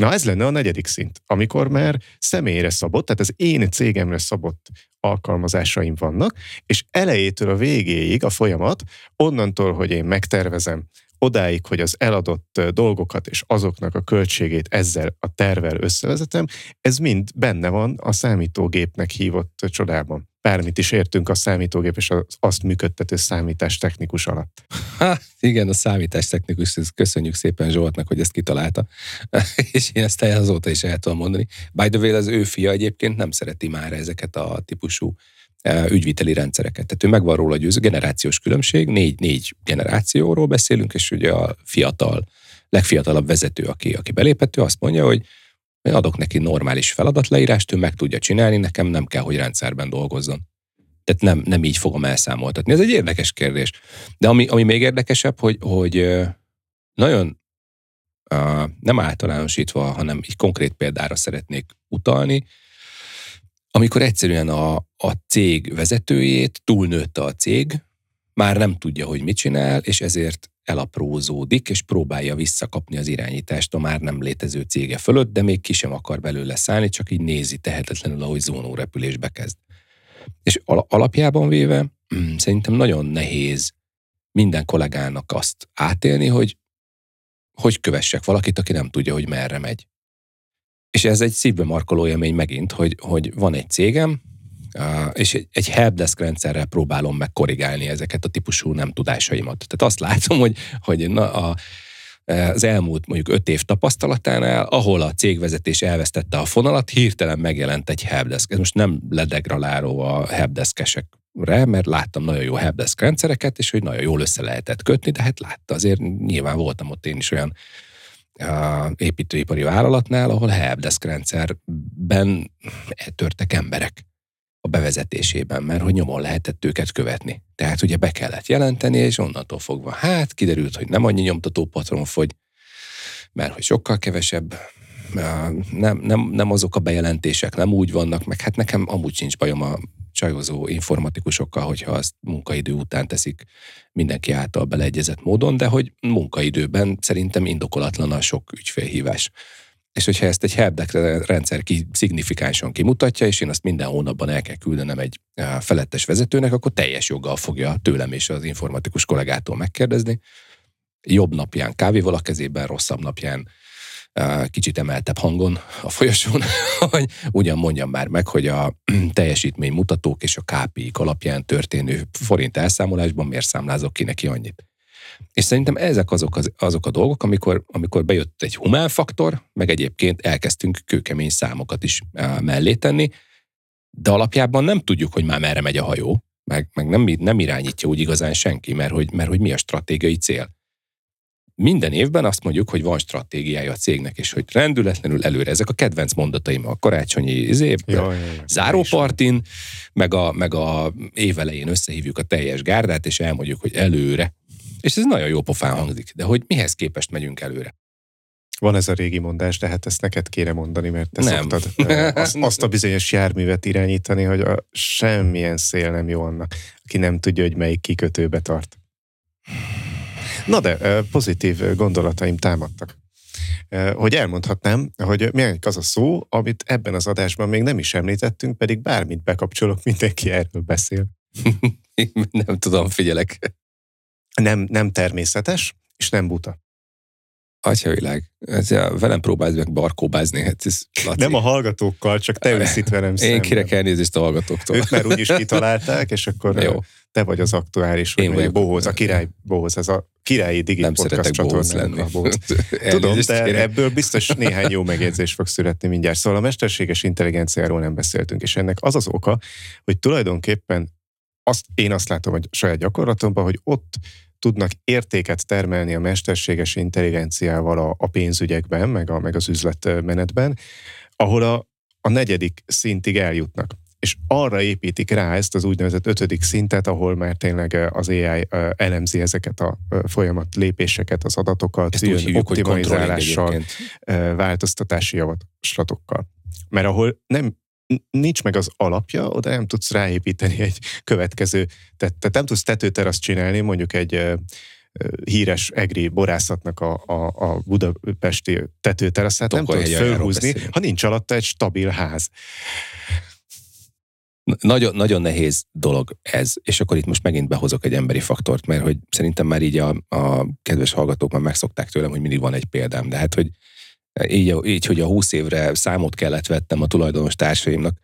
Na ez lenne a negyedik szint, amikor már személyre szabott, tehát az én cégemre szabott alkalmazásaim vannak, és elejétől a végéig a folyamat, onnantól, hogy én megtervezem, odáig, hogy az eladott dolgokat és azoknak a költségét ezzel a tervel összevezetem, ez mind benne van a számítógépnek hívott csodában bármit is értünk a számítógép és az azt működtető számítástechnikus alatt. Ha, igen, a számítástechnikus, köszönjük szépen Zsoltnak, hogy ezt kitalálta, és én ezt azóta is el tudom mondani. By the way, az ő fia egyébként nem szereti már ezeket a típusú e, ügyviteli rendszereket. Tehát ő megvan róla győző, generációs különbség, négy, négy generációról beszélünk, és ugye a fiatal, legfiatalabb vezető, aki, aki belépett, ő azt mondja, hogy én adok neki normális feladatleírást, ő meg tudja csinálni, nekem nem kell, hogy rendszerben dolgozzon. Tehát nem, nem így fogom elszámoltatni. Ez egy érdekes kérdés. De ami, ami még érdekesebb, hogy, hogy nagyon nem általánosítva, hanem egy konkrét példára szeretnék utalni, amikor egyszerűen a, a cég vezetőjét túlnőtte a cég, már nem tudja, hogy mit csinál, és ezért elaprózódik, és próbálja visszakapni az irányítást a már nem létező cége fölött, de még ki sem akar belőle szállni, csak így nézi tehetetlenül, ahogy zónó repülésbe kezd. És alapjában véve mm, szerintem nagyon nehéz minden kollégának azt átélni, hogy hogy kövessek valakit, aki nem tudja, hogy merre megy. És ez egy szívbe markoló élmény megint, hogy, hogy van egy cégem, és egy, egy helpdesk rendszerrel próbálom meg ezeket a típusú nem tudásaimat. Tehát azt látom, hogy, hogy na, a, az elmúlt mondjuk öt év tapasztalatánál, ahol a cégvezetés elvesztette a fonalat, hirtelen megjelent egy helpdesk. Ez most nem ledegraláló a helpdeskesekre, mert láttam nagyon jó helpdesk rendszereket, és hogy nagyon jól össze lehetett kötni, de hát látta, azért nyilván voltam ott én is olyan építőipari vállalatnál, ahol helpdesk rendszerben törtek emberek a bevezetésében, mert hogy nyomon lehetett őket követni. Tehát ugye be kellett jelenteni, és onnantól fogva, hát kiderült, hogy nem annyi nyomtató patron fogy, mert hogy sokkal kevesebb, nem, nem, nem azok a bejelentések nem úgy vannak, meg hát nekem amúgy sincs bajom a csajozó informatikusokkal, hogyha azt munkaidő után teszik mindenki által beleegyezett módon, de hogy munkaidőben szerintem indokolatlan a sok ügyfélhívás. És hogyha ezt egy helpdesk rendszer ki, szignifikánsan kimutatja, és én azt minden hónapban el kell küldenem egy felettes vezetőnek, akkor teljes joggal fogja tőlem és az informatikus kollégától megkérdezni. Jobb napján kávéval a kezében, rosszabb napján kicsit emeltebb hangon a folyosón, hogy ugyan mondjam már meg, hogy a teljesítménymutatók és a KPI alapján történő forint elszámolásban miért számlázok ki neki annyit. És szerintem ezek azok, az, azok a dolgok, amikor, amikor bejött egy humán faktor, meg egyébként elkezdtünk kőkemény számokat is mellé tenni, de alapjában nem tudjuk, hogy már merre megy a hajó, meg, meg nem, nem irányítja úgy igazán senki, mert hogy, mert hogy mi a stratégiai cél. minden évben azt mondjuk, hogy van stratégiája a cégnek, és hogy rendületlenül előre. Ezek a kedvenc mondataim a karácsonyi izé, zárópartin, meg a, meg a évelején összehívjuk a teljes gárdát, és elmondjuk, hogy előre. És ez nagyon jó pofán hangzik, de hogy mihez képest megyünk előre? Van ez a régi mondás, de hát ezt neked kéne mondani, mert te nem. szoktad azt, azt a bizonyos járművet irányítani, hogy a semmilyen szél nem jó annak, aki nem tudja, hogy melyik kikötőbe tart. Na de pozitív gondolataim támadtak. Hogy elmondhatnám, hogy milyen az a szó, amit ebben az adásban még nem is említettünk, pedig bármit bekapcsolok, mindenki erről beszél. nem tudom, figyelek. Nem, nem természetes, és nem buta. Atyavilág, ez a, velem próbálsz meg barkóbázni. Hát ez, Laci. Nem a hallgatókkal, csak te ülsz itt velem Én kérek elnézést a hallgatóktól. Ők már úgyis kitalálták, és akkor Jó. te vagy az aktuális, Én vagyok. Bohoz, a király Bohoz, ez a királyi Digi Nem podcast csatornán. lenni. Tudom, de kérek. ebből biztos néhány jó megjegyzés fog születni mindjárt. Szóval a mesterséges intelligenciáról nem beszéltünk, és ennek az az oka, hogy tulajdonképpen azt, én azt látom, hogy saját gyakorlatomban, hogy ott tudnak értéket termelni a mesterséges intelligenciával a, a pénzügyekben, meg, a, meg az üzletmenetben, ahol a, a negyedik szintig eljutnak. És arra építik rá ezt az úgynevezett ötödik szintet, ahol már tényleg az AI elemzi ezeket a folyamat lépéseket, az adatokat, Ezt jön hívjuk, optimalizálással, változtatási javaslatokkal. Mert ahol nem nincs meg az alapja, oda nem tudsz ráépíteni egy következő, tehát, tehát nem tudsz tetőteraszt csinálni, mondjuk egy híres egri borászatnak a, a, a budapesti tetőteraszát nem tudod fölhúzni, ha nincs alatta egy stabil ház. Nagyon, nagyon nehéz dolog ez, és akkor itt most megint behozok egy emberi faktort, mert hogy szerintem már így a, a kedves hallgatók már megszokták tőlem, hogy mindig van egy példám, de hát, hogy így, így, hogy a 20 évre számot kellett vettem a tulajdonos társaimnak.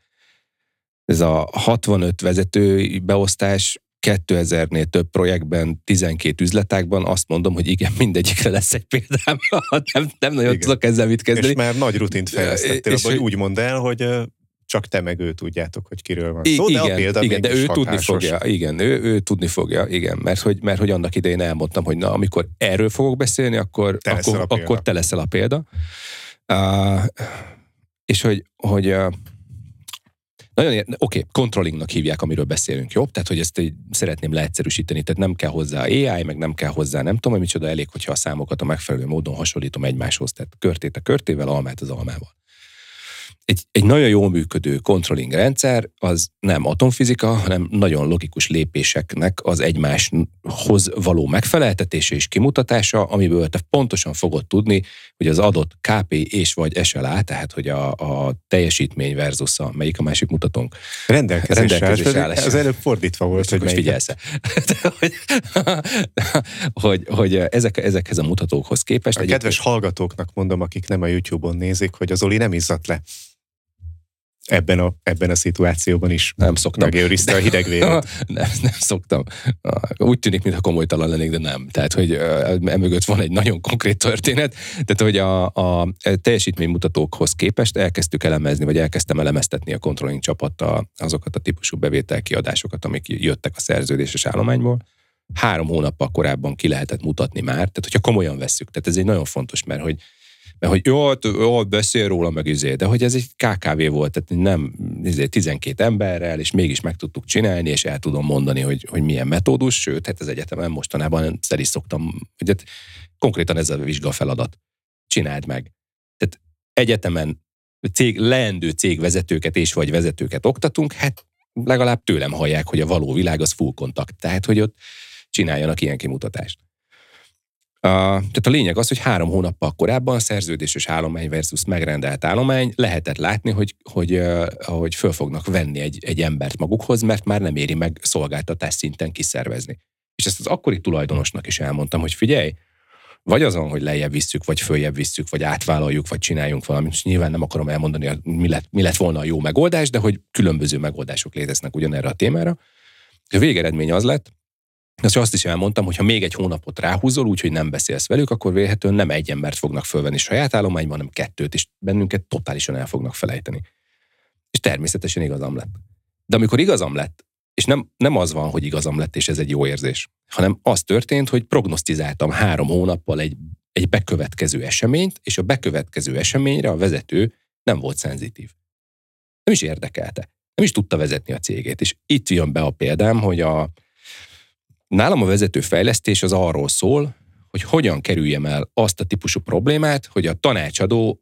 Ez a 65 vezető beosztás 2000-nél több projektben, 12 üzletákban azt mondom, hogy igen, mindegyikre lesz egy példám. nem, nem nagyon igen. tudok ezzel mit kezdeni. És már nagy rutint fejlesztettél, és abban, hogy úgy mondd el, hogy csak te meg ő tudjátok, hogy kiről van szó, igen, de a példa igen, de ő hatásos. tudni fogja, igen, ő, ő tudni fogja, igen, mert hogy, mert hogy annak idején elmondtam, hogy na, amikor erről fogok beszélni, akkor te akkor, akkor te leszel a példa. Uh, és hogy, hogy uh, nagyon oké, okay, controllingnak hívják, amiről beszélünk, jó? Tehát, hogy ezt így szeretném leegyszerűsíteni, tehát nem kell hozzá AI, meg nem kell hozzá nem tudom, hogy micsoda, elég, hogyha a számokat a megfelelő módon hasonlítom egymáshoz, tehát körtét a körtével, almát az almával egy, egy nagyon jól működő controlling rendszer az nem atomfizika, hanem nagyon logikus lépéseknek az egymáshoz való megfeleltetése és kimutatása, amiből te pontosan fogod tudni, hogy az adott KP és vagy SLA, tehát hogy a, a teljesítmény versus a melyik a másik mutatónk. Rendelkezésre, Rendelkezésre állás. Az előbb fordítva volt, hogy most figyelsz hogy, hogy, hogy ezek, ezekhez a mutatókhoz képest. A kedves hallgatóknak mondom, akik nem a YouTube-on nézik, hogy az Oli nem izzadt le ebben a, ebben a szituációban is nem szoktam. megőrizte a hideg nem, nem szoktam. Úgy tűnik, mintha komolytalan lennék, de nem. Tehát, hogy emögött van egy nagyon konkrét történet. Tehát, hogy a, a teljesítménymutatókhoz képest elkezdtük elemezni, vagy elkezdtem elemeztetni a controlling csapattal azokat a típusú bevételkiadásokat, amik jöttek a szerződéses állományból. Három hónappal korábban ki lehetett mutatni már, tehát hogyha komolyan vesszük. Tehát ez egy nagyon fontos, mert hogy mert hogy jó, jó beszél róla, meg izé, de hogy ez egy KKV volt, tehát nem izé, 12 emberrel, és mégis meg tudtuk csinálni, és el tudom mondani, hogy, hogy milyen metódus, sőt, hát az egyetemen mostanában szer is szoktam, hogy hát konkrétan ez a vizsga feladat. Csináld meg. Tehát egyetemen cég, leendő cégvezetőket és vagy vezetőket oktatunk, hát legalább tőlem hallják, hogy a való világ az full kontakt. Tehát, hogy ott csináljanak ilyen kimutatást. Tehát a lényeg az, hogy három hónappal korábban szerződéses állomány versus megrendelt állomány lehetett látni, hogy, hogy, hogy föl fognak venni egy, egy embert magukhoz, mert már nem éri meg szolgáltatás szinten kiszervezni. És ezt az akkori tulajdonosnak is elmondtam, hogy figyelj, vagy azon, hogy lejjebb visszük, vagy följebb visszük, vagy átvállaljuk, vagy csináljunk valamit. És nyilván nem akarom elmondani, mi lett, mi lett volna a jó megoldás, de hogy különböző megoldások léteznek ugyanerre a témára. A végeredmény az lett, azt azt is elmondtam, hogy ha még egy hónapot ráhúzol, úgyhogy nem beszélsz velük, akkor vélhetően nem egy embert fognak fölvenni saját állományban, hanem kettőt, és bennünket totálisan el fognak felejteni. És természetesen igazam lett. De amikor igazam lett, És nem, nem az van, hogy igazam lett, és ez egy jó érzés, hanem az történt, hogy prognosztizáltam három hónappal egy, egy bekövetkező eseményt, és a bekövetkező eseményre a vezető nem volt szenzitív. Nem is érdekelte. Nem is tudta vezetni a cégét. És itt jön be a példám, hogy a, nálam a vezető fejlesztés az arról szól, hogy hogyan kerüljem el azt a típusú problémát, hogy a tanácsadó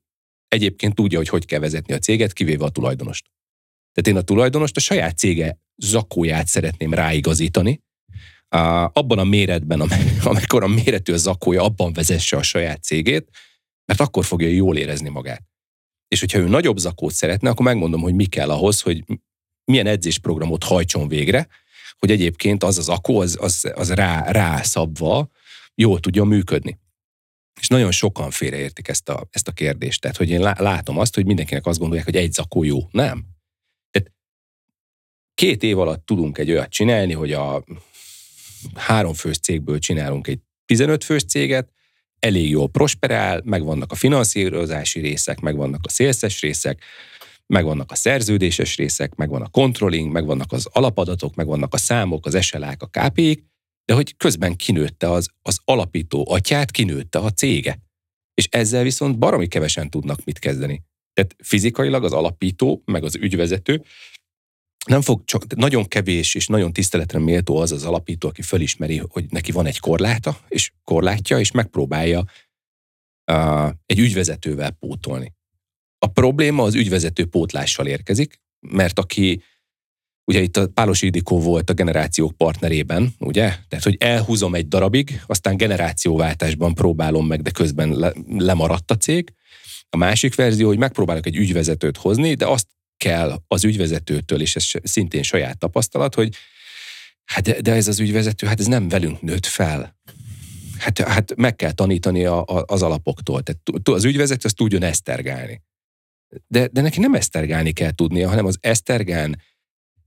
egyébként tudja, hogy hogy kell vezetni a céget, kivéve a tulajdonost. Tehát én a tulajdonost a saját cége zakóját szeretném ráigazítani, abban a méretben, amikor a méretű a zakója, abban vezesse a saját cégét, mert akkor fogja jól érezni magát. És hogyha ő nagyobb zakót szeretne, akkor megmondom, hogy mi kell ahhoz, hogy milyen edzésprogramot hajtson végre, hogy egyébként az az akó, az, az, az rá, rá szabva jól tudjon működni. És nagyon sokan félreértik ezt a, ezt a kérdést. Tehát, hogy én látom azt, hogy mindenkinek azt gondolják, hogy egy zakó jó. Nem. Tehát két év alatt tudunk egy olyat csinálni, hogy a három fős cégből csinálunk egy 15 fős céget, elég jól prosperál, megvannak a finanszírozási részek, megvannak a szélszes részek, megvannak a szerződéses részek, megvan a controlling, megvannak az alapadatok, megvannak a számok, az SLA-k, a KP-k, de hogy közben kinőtte az, az alapító atyát, kinőtte a cége. És ezzel viszont baromi kevesen tudnak mit kezdeni. Tehát fizikailag az alapító, meg az ügyvezető nem fog csak, nagyon kevés és nagyon tiszteletre méltó az az alapító, aki fölismeri, hogy neki van egy korláta, és korlátja, és megpróbálja uh, egy ügyvezetővel pótolni. A probléma az ügyvezető pótlással érkezik, mert aki Ugye itt a Pálos Ildikó volt a generációk partnerében, ugye? Tehát, hogy elhúzom egy darabig, aztán generációváltásban próbálom meg, de közben le, lemaradt a cég. A másik verzió, hogy megpróbálok egy ügyvezetőt hozni, de azt kell az ügyvezetőtől, és ez szintén saját tapasztalat, hogy hát de, de ez az ügyvezető, hát ez nem velünk nőtt fel. Hát, hát meg kell tanítani a, a, az alapoktól. Tehát az ügyvezető azt tudjon esztergálni. De, de neki nem esztergálni kell tudnia, hanem az esztergán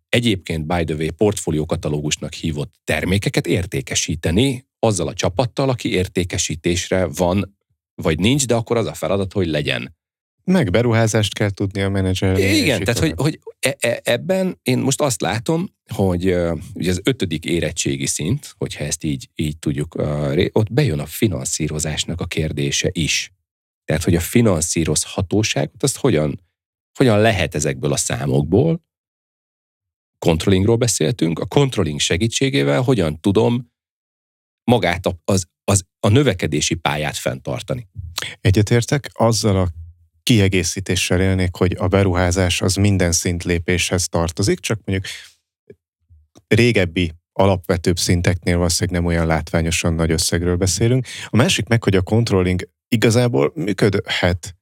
egyébként by the way portfóliókatalógusnak hívott termékeket értékesíteni azzal a csapattal, aki értékesítésre van, vagy nincs, de akkor az a feladat, hogy legyen. Meg beruházást kell tudni a menedzser. Igen, tehát hogy, hogy e, e, ebben én most azt látom, hogy uh, ugye az ötödik érettségi szint, hogyha ezt így, így tudjuk, uh, ott bejön a finanszírozásnak a kérdése is. Tehát, hogy a finanszírozhatóságot, azt hogyan, hogyan lehet ezekből a számokból, controllingról beszéltünk, a controlling segítségével hogyan tudom magát az, az, a növekedési pályát fenntartani. Egyetértek, azzal a kiegészítéssel élnék, hogy a beruházás az minden szintlépéshez tartozik, csak mondjuk régebbi alapvetőbb szinteknél valószínűleg nem olyan látványosan nagy összegről beszélünk. A másik meg, hogy a controlling igazából működhet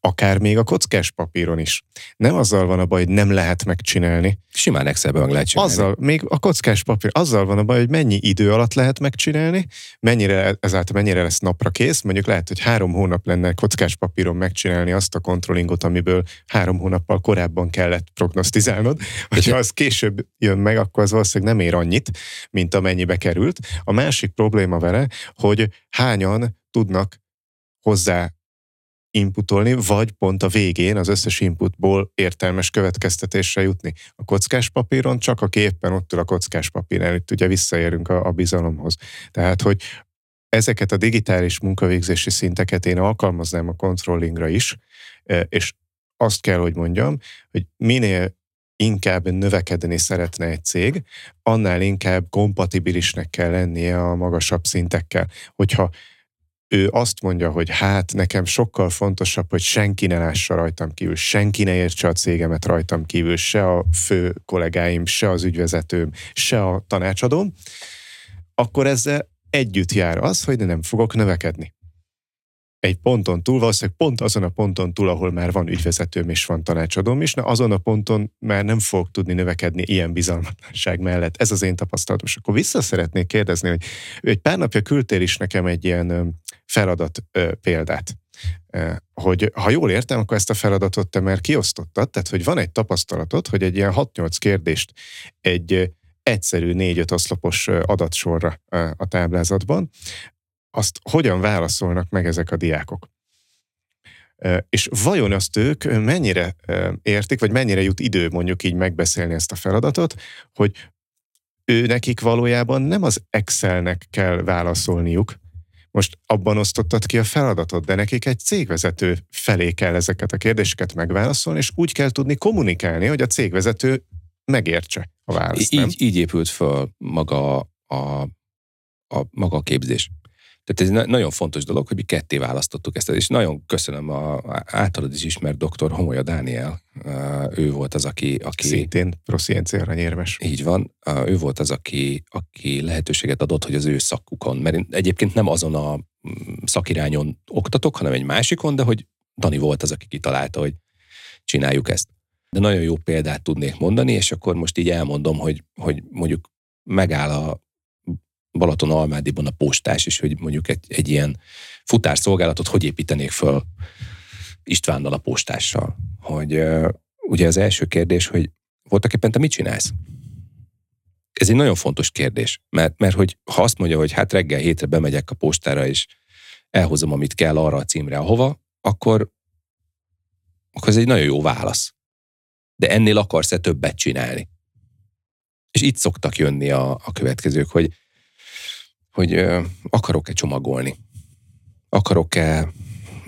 akár még a kockás papíron is. Nem azzal van a baj, hogy nem lehet megcsinálni. Simán Excelben meg lehet csinálni. Azzal, még a kockás papír, azzal van a baj, hogy mennyi idő alatt lehet megcsinálni, mennyire, ezáltal mennyire lesz napra kész. Mondjuk lehet, hogy három hónap lenne kockás papíron megcsinálni azt a kontrollingot, amiből három hónappal korábban kellett prognosztizálnod. Ha az később jön meg, akkor az valószínűleg nem ér annyit, mint amennyibe került. A másik probléma vele, hogy hányan tudnak hozzá inputolni, vagy pont a végén az összes inputból értelmes következtetésre jutni. A kockás papíron csak aki éppen ott ül a kockás papír előtt, ugye visszaérünk a, a bizalomhoz. Tehát, hogy ezeket a digitális munkavégzési szinteket én alkalmaznám a controllingra is, és azt kell, hogy mondjam, hogy minél inkább növekedni szeretne egy cég, annál inkább kompatibilisnek kell lennie a magasabb szintekkel. Hogyha ő azt mondja, hogy hát nekem sokkal fontosabb, hogy senki ne lássa rajtam kívül, senki ne értse a cégemet rajtam kívül, se a fő kollégáim, se az ügyvezetőm, se a tanácsadóm, akkor ezzel együtt jár az, hogy nem fogok növekedni. Egy ponton túl, valószínűleg pont azon a ponton túl, ahol már van ügyvezetőm és van tanácsadóm is, na azon a ponton már nem fog tudni növekedni ilyen bizalmatlanság mellett. Ez az én tapasztalatom. És akkor vissza szeretnék kérdezni, hogy egy pár napja küldtél is nekem egy ilyen feladat példát. Hogy ha jól értem, akkor ezt a feladatot te már kiosztottad, tehát hogy van egy tapasztalatod, hogy egy ilyen 6-8 kérdést egy egyszerű 4-5 oszlopos adatsorra a táblázatban, azt hogyan válaszolnak meg ezek a diákok. És vajon azt ők mennyire értik, vagy mennyire jut idő mondjuk így megbeszélni ezt a feladatot, hogy ő nekik valójában nem az Excelnek kell válaszolniuk, most abban osztottad ki a feladatot, de nekik egy cégvezető felé kell ezeket a kérdéseket megválaszolni, és úgy kell tudni kommunikálni, hogy a cégvezető megértse a választ. Így, így épült föl maga a, a, maga a képzés. Tehát ez egy nagyon fontos dolog, hogy mi ketté választottuk ezt, és nagyon köszönöm a, általad is ismert doktor Homolya Dániel. Ő volt az, aki... aki Szintén prosziencia aranyérmes. Így van. Ő volt az, aki, aki lehetőséget adott, hogy az ő szakukon, mert én egyébként nem azon a mm, szakirányon oktatok, hanem egy másikon, de hogy Dani volt az, aki kitalálta, hogy csináljuk ezt. De nagyon jó példát tudnék mondani, és akkor most így elmondom, hogy, hogy mondjuk megáll a Balaton Almádiban a postás, és hogy mondjuk egy, egy ilyen futárszolgálatot hogy építenék föl Istvánnal a postással. Hogy ugye az első kérdés, hogy voltak éppen te mit csinálsz? Ez egy nagyon fontos kérdés, mert, mert hogy ha azt mondja, hogy hát reggel hétre bemegyek a postára, és elhozom, amit kell arra a címre, ahova, akkor, akkor ez egy nagyon jó válasz. De ennél akarsz-e többet csinálni? És itt szoktak jönni a, a következők, hogy hogy akarok-e csomagolni, akarok-e,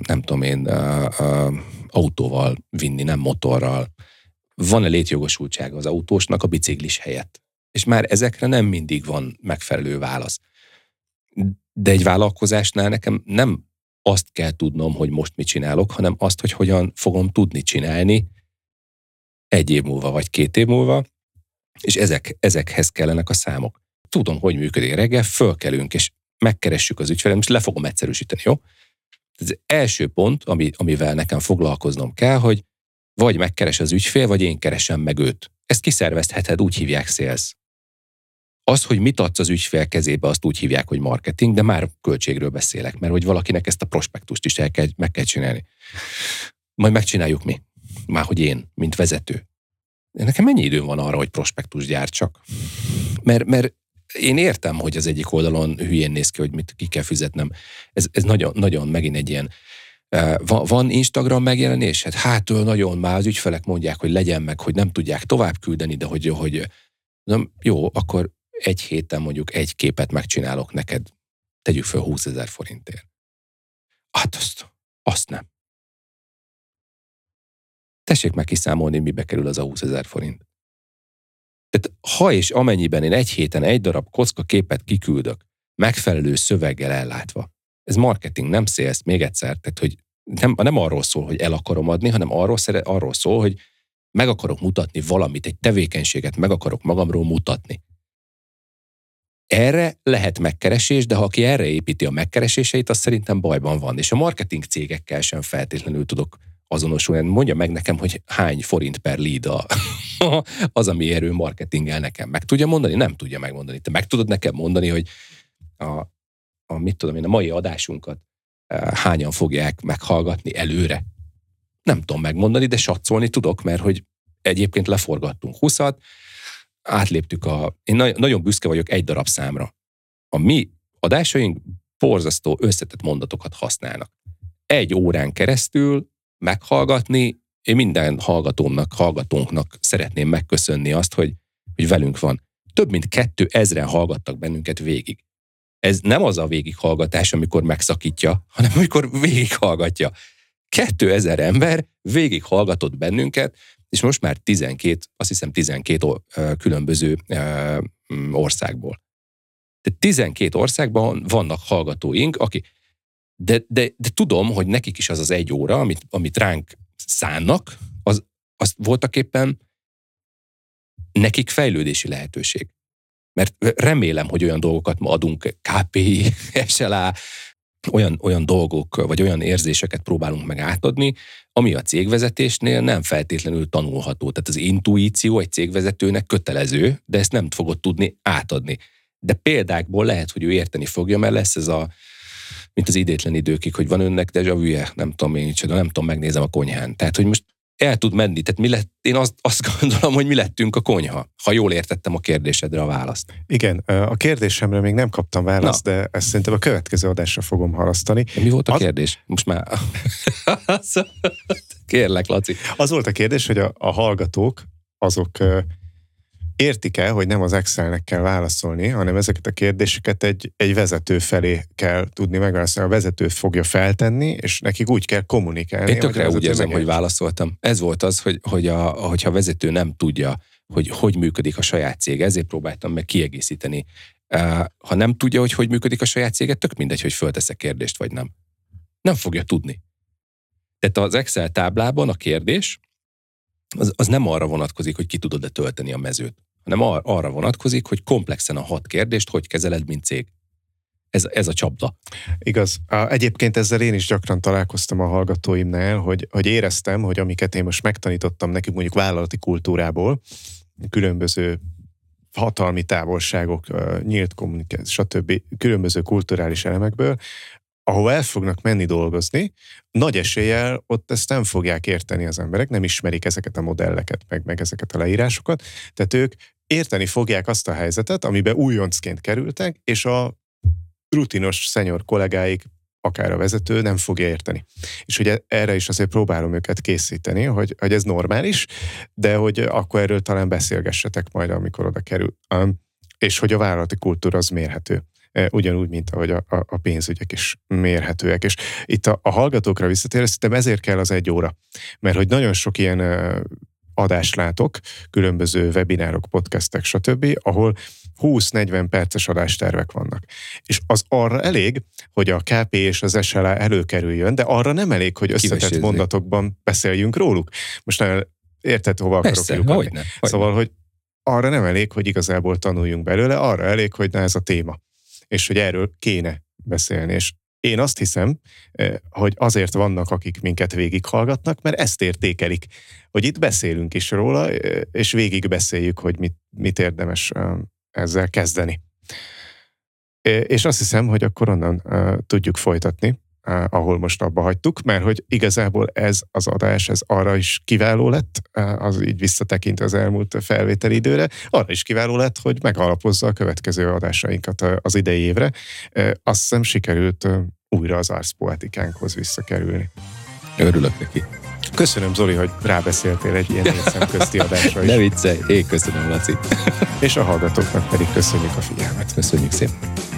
nem tudom én, autóval vinni, nem motorral, van-e létjogosultsága az autósnak a biciklis helyett. És már ezekre nem mindig van megfelelő válasz. De egy vállalkozásnál nekem nem azt kell tudnom, hogy most mit csinálok, hanem azt, hogy hogyan fogom tudni csinálni egy év múlva, vagy két év múlva, és ezek, ezekhez kellenek a számok tudom, hogy működik reggel, fölkelünk, és megkeressük az ügyfelet, most le fogom egyszerűsíteni, jó? Ez első pont, ami, amivel nekem foglalkoznom kell, hogy vagy megkeres az ügyfél, vagy én keresem meg őt. Ezt kiszervezheted, úgy hívják sales. Az, hogy mit adsz az ügyfél kezébe, azt úgy hívják, hogy marketing, de már költségről beszélek, mert hogy valakinek ezt a prospektust is el kell, meg kell csinálni. Majd megcsináljuk mi. Már hogy én, mint vezető. Nekem mennyi időm van arra, hogy prospektus gyártsak? Mert, mert én értem, hogy az egyik oldalon hülyén néz ki, hogy mit ki kell fizetnem. Ez, ez nagyon, nagyon megint egy ilyen van Instagram megjelenés? Hát hátől nagyon már az ügyfelek mondják, hogy legyen meg, hogy nem tudják tovább küldeni, de hogy, hogy nem, jó, akkor egy héten mondjuk egy képet megcsinálok neked, tegyük fel 20 ezer forintért. Hát azt, azt nem. Tessék meg kiszámolni, mibe kerül az a 20 ezer forint. Tehát ha és amennyiben én egy héten egy darab kocka képet kiküldök, megfelelő szöveggel ellátva, ez marketing, nem sales, még egyszer, tehát hogy nem, nem arról szól, hogy el akarom adni, hanem arról, szere, arról szól, hogy meg akarok mutatni valamit, egy tevékenységet meg akarok magamról mutatni. Erre lehet megkeresés, de ha aki erre építi a megkereséseit, az szerintem bajban van. És a marketing cégekkel sem feltétlenül tudok azonosulni. Mondja meg nekem, hogy hány forint per lead a, az, ami erő marketingel nekem. Meg tudja mondani? Nem tudja megmondani. Te meg tudod nekem mondani, hogy a, a mit tudom én, a mai adásunkat e, hányan fogják meghallgatni előre? Nem tudom megmondani, de satszolni tudok, mert hogy egyébként leforgattunk 20-at, átléptük a... Én na- nagyon büszke vagyok egy darab számra. A mi adásaink borzasztó összetett mondatokat használnak. Egy órán keresztül meghallgatni, én minden hallgatómnak, hallgatónknak szeretném megköszönni azt, hogy, hogy velünk van. Több mint kettő ezren hallgattak bennünket végig. Ez nem az a végighallgatás, amikor megszakítja, hanem amikor végighallgatja. Kettő ezer ember végighallgatott bennünket, és most már 12, azt hiszem 12 különböző országból. Tehát 12 országban vannak hallgatóink, akik de, de, de tudom, hogy nekik is az az egy óra, amit, amit ránk szánnak, az, az voltak éppen nekik fejlődési lehetőség. Mert remélem, hogy olyan dolgokat ma adunk KPI, SLA, olyan, olyan dolgok, vagy olyan érzéseket próbálunk meg átadni, ami a cégvezetésnél nem feltétlenül tanulható. Tehát az intuíció egy cégvezetőnek kötelező, de ezt nem fogod tudni átadni. De példákból lehet, hogy ő érteni fogja, mert lesz ez a mint az idétlen időkig, hogy van önnek de vűje, nem tudom én de nem tudom, megnézem a konyhán. Tehát, hogy most el tud menni. Tehát mi lett, én azt, azt gondolom, hogy mi lettünk a konyha, ha jól értettem a kérdésedre a választ. Igen, a kérdésemre még nem kaptam választ, Na. de ezt szerintem a következő adásra fogom halasztani. De mi volt a az... kérdés? Most már... Kérlek, Laci. Az volt a kérdés, hogy a, a hallgatók azok értik el, hogy nem az Excelnek kell válaszolni, hanem ezeket a kérdéseket egy, egy vezető felé kell tudni megválaszolni. A vezető fogja feltenni, és nekik úgy kell kommunikálni. Én tökre úgy érzem, hogy válaszoltam. Ez volt az, hogy, hogy a, hogyha a vezető nem tudja, hogy hogy működik a saját cég, ezért próbáltam meg kiegészíteni. Ha nem tudja, hogy hogy működik a saját céget, tök mindegy, hogy fölteszek kérdést, vagy nem. Nem fogja tudni. Tehát az Excel táblában a kérdés az, az nem arra vonatkozik, hogy ki tudod-e tölteni a mezőt, hanem ar- arra vonatkozik, hogy komplexen a hat kérdést hogy kezeled, mint cég. Ez, ez a csapda. Igaz. Egyébként ezzel én is gyakran találkoztam a hallgatóimnál, hogy, hogy éreztem, hogy amiket én most megtanítottam nekik mondjuk vállalati kultúrából, különböző hatalmi távolságok, nyílt kommunikáció, stb. különböző kulturális elemekből, ahova el fognak menni dolgozni, nagy eséllyel ott ezt nem fogják érteni az emberek, nem ismerik ezeket a modelleket, meg, meg ezeket a leírásokat, tehát ők érteni fogják azt a helyzetet, amiben újoncként kerültek, és a rutinos szenyor kollégáik, akár a vezető nem fogja érteni. És ugye erre is azért próbálom őket készíteni, hogy, hogy ez normális, de hogy akkor erről talán beszélgessetek majd, amikor oda kerül. És hogy a vállalati kultúra az mérhető. E, ugyanúgy, mint ahogy a, a, a pénzügyek is mérhetőek. És itt a, a hallgatókra visszatérve, szerintem ezért kell az egy óra. Mert hogy nagyon sok ilyen e, adást látok, különböző webinárok, podcastek, stb., ahol 20-40 perces adástervek vannak. És az arra elég, hogy a KP és az SLA előkerüljön, de arra nem elég, hogy összetett Kivesézzék. mondatokban beszéljünk róluk. Most nem érted, hova Persze, akarok lyukadni. Hogyne, hogyne. Szóval, hogy arra nem elég, hogy igazából tanuljunk belőle, arra elég, hogy na ez a téma és hogy erről kéne beszélni. És én azt hiszem, eh, hogy azért vannak, akik minket végighallgatnak, mert ezt értékelik, hogy itt beszélünk is róla, eh, és végig beszéljük, hogy mit, mit érdemes eh, ezzel kezdeni. És azt hiszem, hogy akkor onnan tudjuk folytatni ahol most abba hagytuk, mert hogy igazából ez az adás, ez arra is kiváló lett, az így visszatekint az elmúlt felvételi időre, arra is kiváló lett, hogy megalapozza a következő adásainkat az idei évre. Azt hiszem sikerült újra az arszpoetikánkhoz visszakerülni. Örülök neki. Köszönöm, Zoli, hogy rábeszéltél egy ilyen közti adásra is. Ne viccelj, én köszönöm, Laci. És a hallgatóknak pedig köszönjük a figyelmet. Köszönjük szépen.